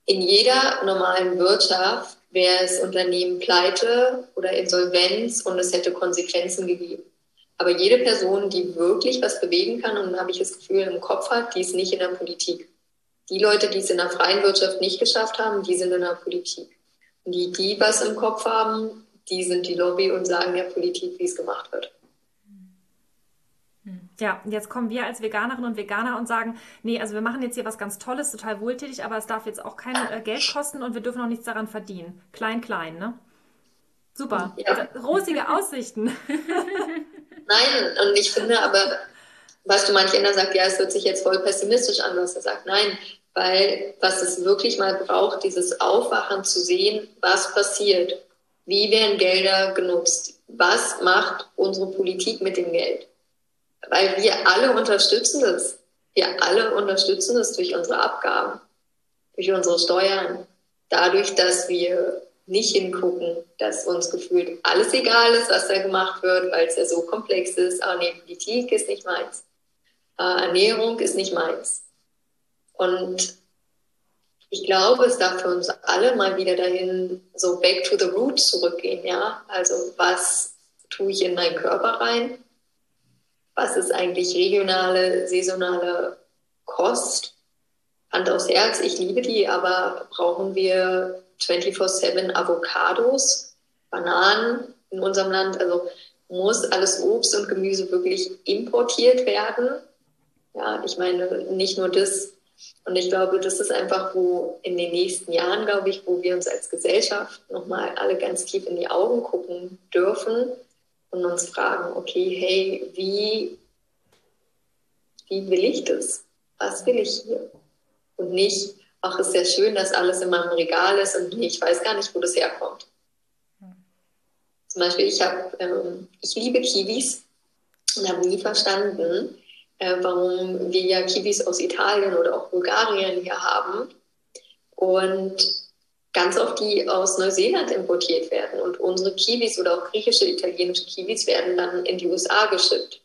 In jeder normalen Wirtschaft wäre es Unternehmen pleite oder Insolvenz und es hätte Konsequenzen gegeben. Aber jede Person, die wirklich was bewegen kann und habe ich das Gefühl im Kopf hat, die ist nicht in der Politik die Leute, die es in der freien Wirtschaft nicht geschafft haben, die sind in der Politik. Und die, die was im Kopf haben, die sind die Lobby und sagen der Politik, wie es gemacht wird. Ja, und jetzt kommen wir als Veganerinnen und Veganer und sagen, nee, also wir machen jetzt hier was ganz Tolles, total wohltätig, aber es darf jetzt auch kein äh, Geld kosten und wir dürfen auch nichts daran verdienen. Klein, klein, ne? Super. Ja. Rosige Aussichten. Nein, und ich finde aber, was du manch einer sagt, ja, es hört sich jetzt voll pessimistisch an, was er sagt. Nein, weil was es wirklich mal braucht, dieses Aufwachen zu sehen, was passiert, wie werden Gelder genutzt, was macht unsere Politik mit dem Geld. Weil wir alle unterstützen das. Wir alle unterstützen das durch unsere Abgaben, durch unsere Steuern, dadurch, dass wir nicht hingucken, dass uns gefühlt alles egal ist, was da gemacht wird, weil es ja so komplex ist. Ah, nee, Politik ist nicht meins. Ah, Ernährung ist nicht meins. Und ich glaube, es darf für uns alle mal wieder dahin so back to the roots zurückgehen, ja. Also was tue ich in meinen Körper rein? Was ist eigentlich regionale, saisonale Kost? Hand aufs Herz, ich liebe die, aber brauchen wir 24-7 Avocados, Bananen in unserem Land? Also muss alles Obst und Gemüse wirklich importiert werden? Ja, ich meine, nicht nur das. Und ich glaube, das ist einfach, wo in den nächsten Jahren, glaube ich, wo wir uns als Gesellschaft nochmal alle ganz tief in die Augen gucken dürfen und uns fragen, okay, hey, wie, wie will ich das? Was will ich hier? Und nicht, ach, ist ja schön, dass alles in meinem Regal ist und ich weiß gar nicht, wo das herkommt. Zum Beispiel, ich, hab, ähm, ich liebe Kiwis und habe nie verstanden, äh, warum wir ja Kiwis aus Italien oder auch Bulgarien hier haben und ganz oft die aus Neuseeland importiert werden. Und unsere Kiwis oder auch griechische, italienische Kiwis werden dann in die USA geschippt.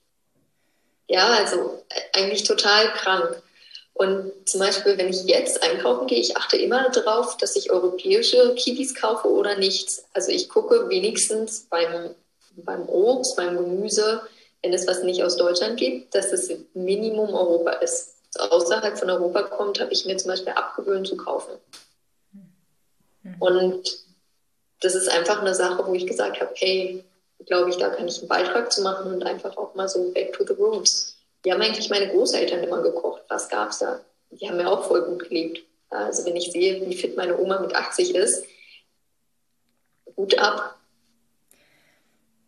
Ja, also äh, eigentlich total krank. Und zum Beispiel, wenn ich jetzt einkaufen gehe, ich achte immer darauf, dass ich europäische Kiwis kaufe oder nichts. Also ich gucke wenigstens beim, beim Obst, beim Gemüse, wenn es was nicht aus Deutschland gibt, dass es Minimum Europa ist. außerhalb von Europa kommt, habe ich mir zum Beispiel abgewöhnt zu kaufen. Mhm. Und das ist einfach eine Sache, wo ich gesagt habe, hey, glaube ich, da kann ich einen Beitrag zu machen und einfach auch mal so back to the roots. Die haben eigentlich meine Großeltern immer gekocht. Was gab es da? Die haben mir auch voll gut gelebt. Also wenn ich sehe, wie fit meine Oma mit 80 ist, gut ab.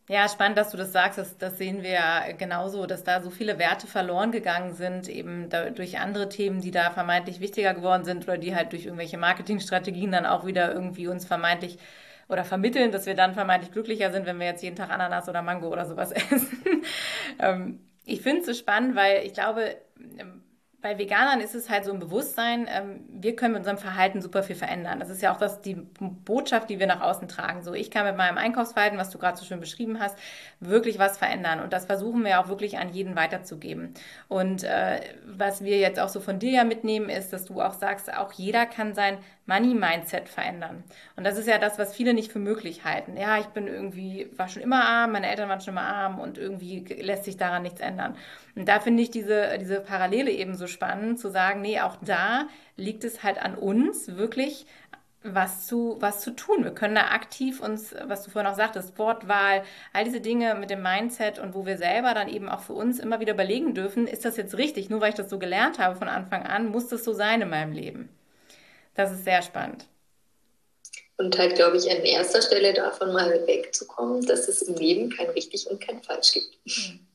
Ja, spannend, dass du das sagst. Das, das sehen wir ja genauso, dass da so viele Werte verloren gegangen sind, eben da, durch andere Themen, die da vermeintlich wichtiger geworden sind oder die halt durch irgendwelche Marketingstrategien dann auch wieder irgendwie uns vermeintlich oder vermitteln, dass wir dann vermeintlich glücklicher sind, wenn wir jetzt jeden Tag Ananas oder Mango oder sowas essen. ähm, ich finde es so spannend, weil ich glaube, ähm, bei Veganern ist es halt so ein Bewusstsein, ähm, wir können mit unserem Verhalten super viel verändern. Das ist ja auch das, die Botschaft, die wir nach außen tragen. So, ich kann mit meinem Einkaufsverhalten, was du gerade so schön beschrieben hast, wirklich was verändern. Und das versuchen wir auch wirklich an jeden weiterzugeben. Und äh, was wir jetzt auch so von dir ja mitnehmen, ist, dass du auch sagst, auch jeder kann sein Money-Mindset verändern. Und das ist ja das, was viele nicht für möglich halten. Ja, ich bin irgendwie, war schon immer arm, meine Eltern waren schon immer arm und irgendwie lässt sich daran nichts ändern. Und da finde ich diese, diese Parallele eben so spannend, zu sagen, nee, auch da liegt es halt an uns, wirklich was zu, was zu tun. Wir können da aktiv uns, was du vorhin auch sagtest, Wortwahl, all diese Dinge mit dem Mindset und wo wir selber dann eben auch für uns immer wieder überlegen dürfen, ist das jetzt richtig? Nur weil ich das so gelernt habe von Anfang an, muss das so sein in meinem Leben. Das ist sehr spannend. Und halt, glaube ich, an erster Stelle davon mal wegzukommen, dass es im Leben kein richtig und kein falsch gibt. Mhm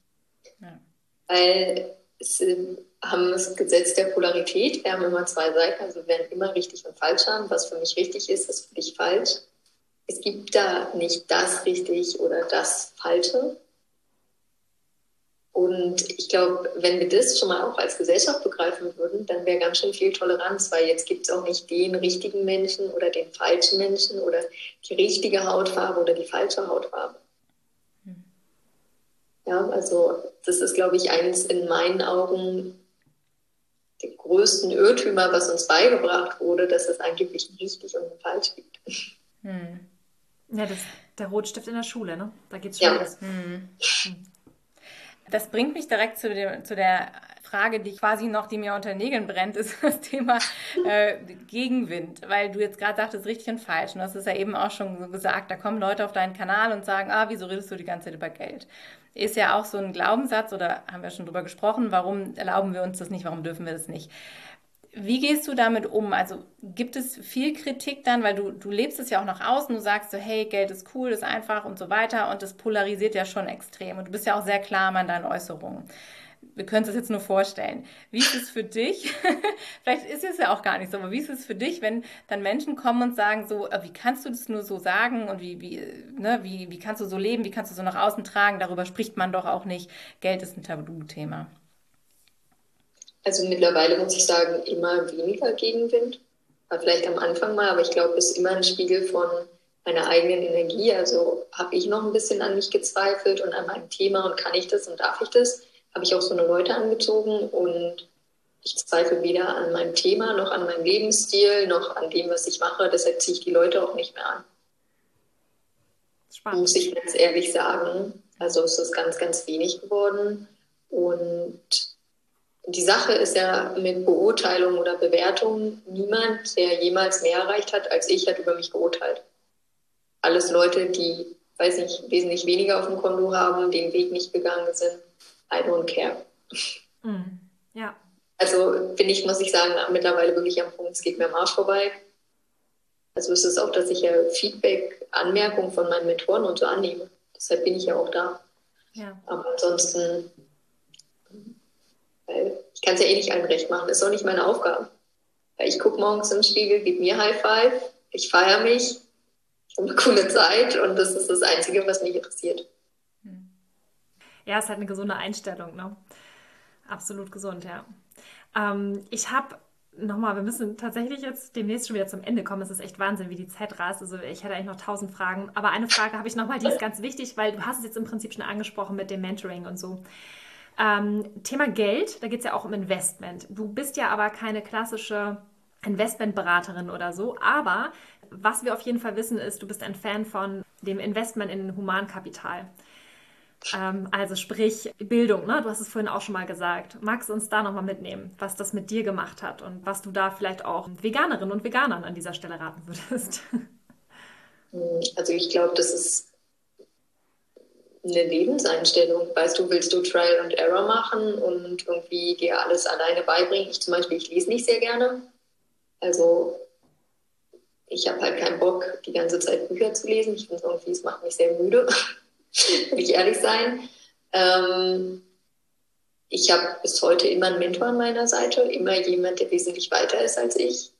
weil es ähm, haben das Gesetz der Polarität. Wir haben immer zwei Seiten, also wir werden immer richtig und falsch haben. Was für mich richtig ist, ist für dich falsch. Es gibt da nicht das richtig oder das Falsche. Und ich glaube, wenn wir das schon mal auch als Gesellschaft begreifen würden, dann wäre ganz schön viel Toleranz, weil jetzt gibt es auch nicht den richtigen Menschen oder den falschen Menschen oder die richtige Hautfarbe oder die falsche Hautfarbe. Ja, also das ist, glaube ich, eines in meinen Augen der größten Irrtümer, was uns beigebracht wurde, dass es angeblich richtig und falsch gibt. Hm. Ja, das, der Rotstift in der Schule, ne? Da geht's schon ja. los. Hm. Das bringt mich direkt zu, dem, zu der Frage, die quasi noch, die mir unter den Nägeln brennt, ist das Thema äh, Gegenwind. Weil du jetzt gerade sagtest, richtig und falsch. Und das ist ja eben auch schon so gesagt, da kommen Leute auf deinen Kanal und sagen, ah, wieso redest du die ganze Zeit über Geld? Ist ja auch so ein Glaubenssatz, oder haben wir schon drüber gesprochen, warum erlauben wir uns das nicht, warum dürfen wir das nicht? Wie gehst du damit um? Also gibt es viel Kritik dann, weil du, du lebst es ja auch nach außen, du sagst so, hey, Geld ist cool, ist einfach und so weiter und das polarisiert ja schon extrem und du bist ja auch sehr klar in deinen Äußerungen wir können es uns jetzt nur vorstellen. Wie ist es für dich? Vielleicht ist es ja auch gar nicht so, aber wie ist es für dich, wenn dann Menschen kommen und sagen so, äh, wie kannst du das nur so sagen und wie, wie, ne, wie, wie kannst du so leben, wie kannst du so nach außen tragen? Darüber spricht man doch auch nicht. Geld ist ein Tabuthema. Also mittlerweile muss ich sagen, immer weniger Gegenwind. War vielleicht am Anfang mal, aber ich glaube, es ist immer ein Spiegel von meiner eigenen Energie. Also habe ich noch ein bisschen an mich gezweifelt und an meinem Thema und kann ich das und darf ich das? habe ich auch so eine Leute angezogen und ich zweifle weder an meinem Thema noch an meinem Lebensstil noch an dem, was ich mache. Deshalb ziehe ich die Leute auch nicht mehr an. Spannend. Muss ich ganz ehrlich sagen. Also es ist ganz, ganz wenig geworden. Und die Sache ist ja mit Beurteilung oder Bewertung, niemand, der jemals mehr erreicht hat als ich, hat über mich geurteilt. Alles Leute, die, weiß nicht, wesentlich weniger auf dem Konto haben, den Weg nicht gegangen sind. I don't care. Mm, ja. Also bin ich, muss ich sagen, mittlerweile wirklich am Punkt, es geht mir am Arsch vorbei. Also es ist auch, dass ich ja Feedback, Anmerkungen von meinen Mentoren und so annehme. Deshalb bin ich ja auch da. Ja. Aber ansonsten weil ich kann es ja eh nicht allen recht machen. Das ist auch nicht meine Aufgabe. Weil ich gucke morgens im Spiegel, gebe mir High Five, ich feiere mich, ich habe eine coole Zeit und das ist das Einzige, was mich interessiert. Hm. Ja, es halt eine gesunde Einstellung, ne? Absolut gesund, ja. Ähm, ich habe nochmal, wir müssen tatsächlich jetzt demnächst schon wieder zum Ende kommen. Es ist echt Wahnsinn, wie die Zeit rast. Also ich hätte eigentlich noch tausend Fragen. Aber eine Frage habe ich nochmal, die ist ganz wichtig, weil du hast es jetzt im Prinzip schon angesprochen mit dem Mentoring und so. Ähm, Thema Geld, da geht es ja auch um Investment. Du bist ja aber keine klassische Investmentberaterin oder so, aber was wir auf jeden Fall wissen ist, du bist ein Fan von dem Investment in Humankapital. Ähm, also sprich Bildung, ne? du hast es vorhin auch schon mal gesagt. Magst du uns da nochmal mitnehmen, was das mit dir gemacht hat und was du da vielleicht auch Veganerinnen und Veganern an dieser Stelle raten würdest? Also ich glaube, das ist eine Lebenseinstellung. Weißt du, willst du Trial and Error machen und irgendwie dir alles alleine beibringen? Ich zum Beispiel, ich lese nicht sehr gerne. Also ich habe halt keinen Bock, die ganze Zeit Bücher zu lesen. Ich finde irgendwie, es macht mich sehr müde, will ich ehrlich sein. Ähm, ich habe bis heute immer einen Mentor an meiner Seite, immer jemand, der wesentlich weiter ist als ich,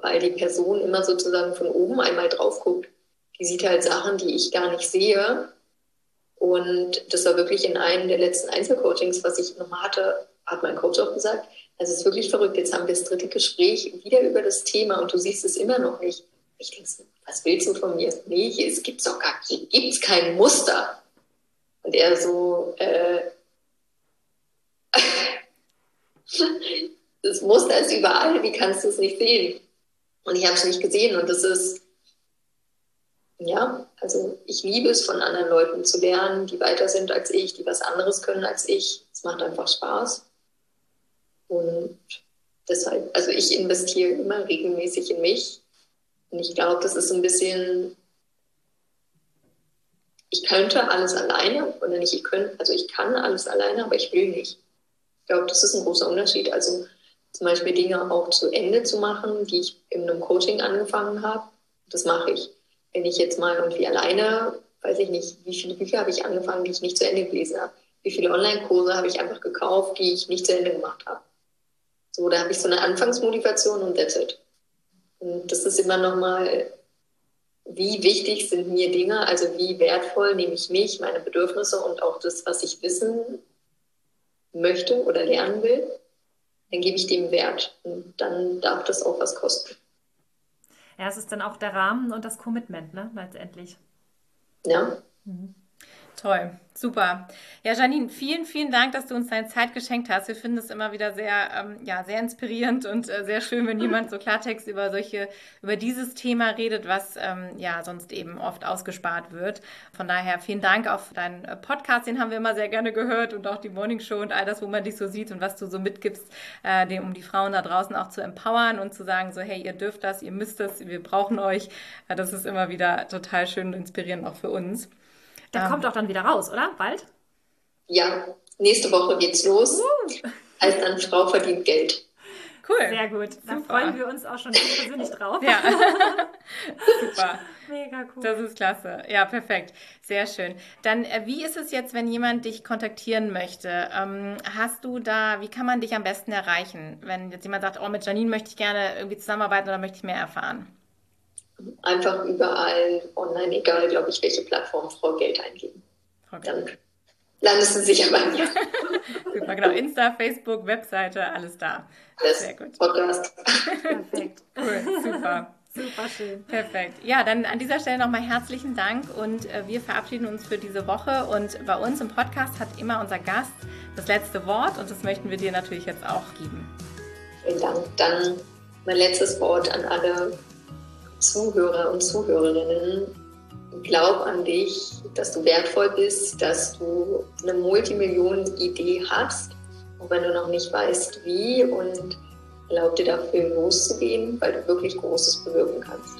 weil die Person immer sozusagen von oben einmal drauf guckt. Die sieht halt Sachen, die ich gar nicht sehe und das war wirklich in einem der letzten Einzelcoachings, was ich nochmal hatte, hat mein Coach auch gesagt, also es ist wirklich verrückt, jetzt haben wir das dritte Gespräch wieder über das Thema und du siehst es immer noch nicht. Ich denke, was willst du von mir? Nee, es gibt doch gar hier gibt's kein Muster. Und er so, äh, das Muster ist überall, wie kannst du es nicht sehen? Und ich habe es nicht gesehen und das ist ja, also ich liebe es, von anderen Leuten zu lernen, die weiter sind als ich, die was anderes können als ich. Es macht einfach Spaß. Und deshalb, also ich investiere immer regelmäßig in mich. Und ich glaube, das ist ein bisschen, ich könnte alles alleine oder nicht, ich könnte, also ich kann alles alleine, aber ich will nicht. Ich glaube, das ist ein großer Unterschied. Also zum Beispiel Dinge auch zu Ende zu machen, die ich in einem Coaching angefangen habe, das mache ich wenn ich jetzt mal irgendwie alleine, weiß ich nicht, wie viele Bücher habe ich angefangen, die ich nicht zu Ende gelesen habe? Wie viele Online-Kurse habe ich einfach gekauft, die ich nicht zu Ende gemacht habe? So, da habe ich so eine Anfangsmotivation und that's it. Und das ist immer nochmal, wie wichtig sind mir Dinge, also wie wertvoll nehme ich mich, meine Bedürfnisse und auch das, was ich wissen möchte oder lernen will, dann gebe ich dem Wert. Und dann darf das auch was kosten. Ja, es ist dann auch der Rahmen und das Commitment, ne, letztendlich. Ja. Mhm. Toll, super. Ja, Janine, vielen, vielen Dank, dass du uns deine Zeit geschenkt hast. Wir finden es immer wieder sehr, ähm, ja, sehr inspirierend und äh, sehr schön, wenn jemand so Klartext über solche, über dieses Thema redet, was ähm, ja sonst eben oft ausgespart wird. Von daher vielen Dank auf deinen äh, Podcast, den haben wir immer sehr gerne gehört und auch die Morning Show und all das, wo man dich so sieht und was du so mitgibst, äh, dem, um die Frauen da draußen auch zu empowern und zu sagen, so, hey, ihr dürft das, ihr müsst das, wir brauchen euch. Äh, das ist immer wieder total schön und inspirierend auch für uns. Der ähm, kommt auch dann wieder raus, oder? Bald? Ja, nächste Woche geht's los. Uh. Als dann Frau verdient Geld. Cool. Sehr gut. Da Super. freuen wir uns auch schon persönlich drauf. Ja. Super. Mega cool. Das ist klasse. Ja, perfekt. Sehr schön. Dann, äh, wie ist es jetzt, wenn jemand dich kontaktieren möchte? Ähm, hast du da, wie kann man dich am besten erreichen? Wenn jetzt jemand sagt, oh, mit Janine möchte ich gerne irgendwie zusammenarbeiten oder möchte ich mehr erfahren? Einfach überall online, egal, glaube ich, welche Plattform Frau Geld eingeben. Okay. Dann landest du sicher bei mir. Super, genau. Insta, Facebook, Webseite, alles da. Alles Sehr gut. Podcast. Perfekt. Cool, super. Super schön. Perfekt. Ja, dann an dieser Stelle nochmal herzlichen Dank und äh, wir verabschieden uns für diese Woche. Und bei uns im Podcast hat immer unser Gast das letzte Wort und das möchten wir dir natürlich jetzt auch geben. Vielen Dank. Dann mein letztes Wort an alle Zuhörer und Zuhörerinnen, glaub an dich, dass du wertvoll bist, dass du eine Multimillionen-Idee hast auch wenn du noch nicht weißt, wie und erlaub dir dafür loszugehen, weil du wirklich Großes bewirken kannst.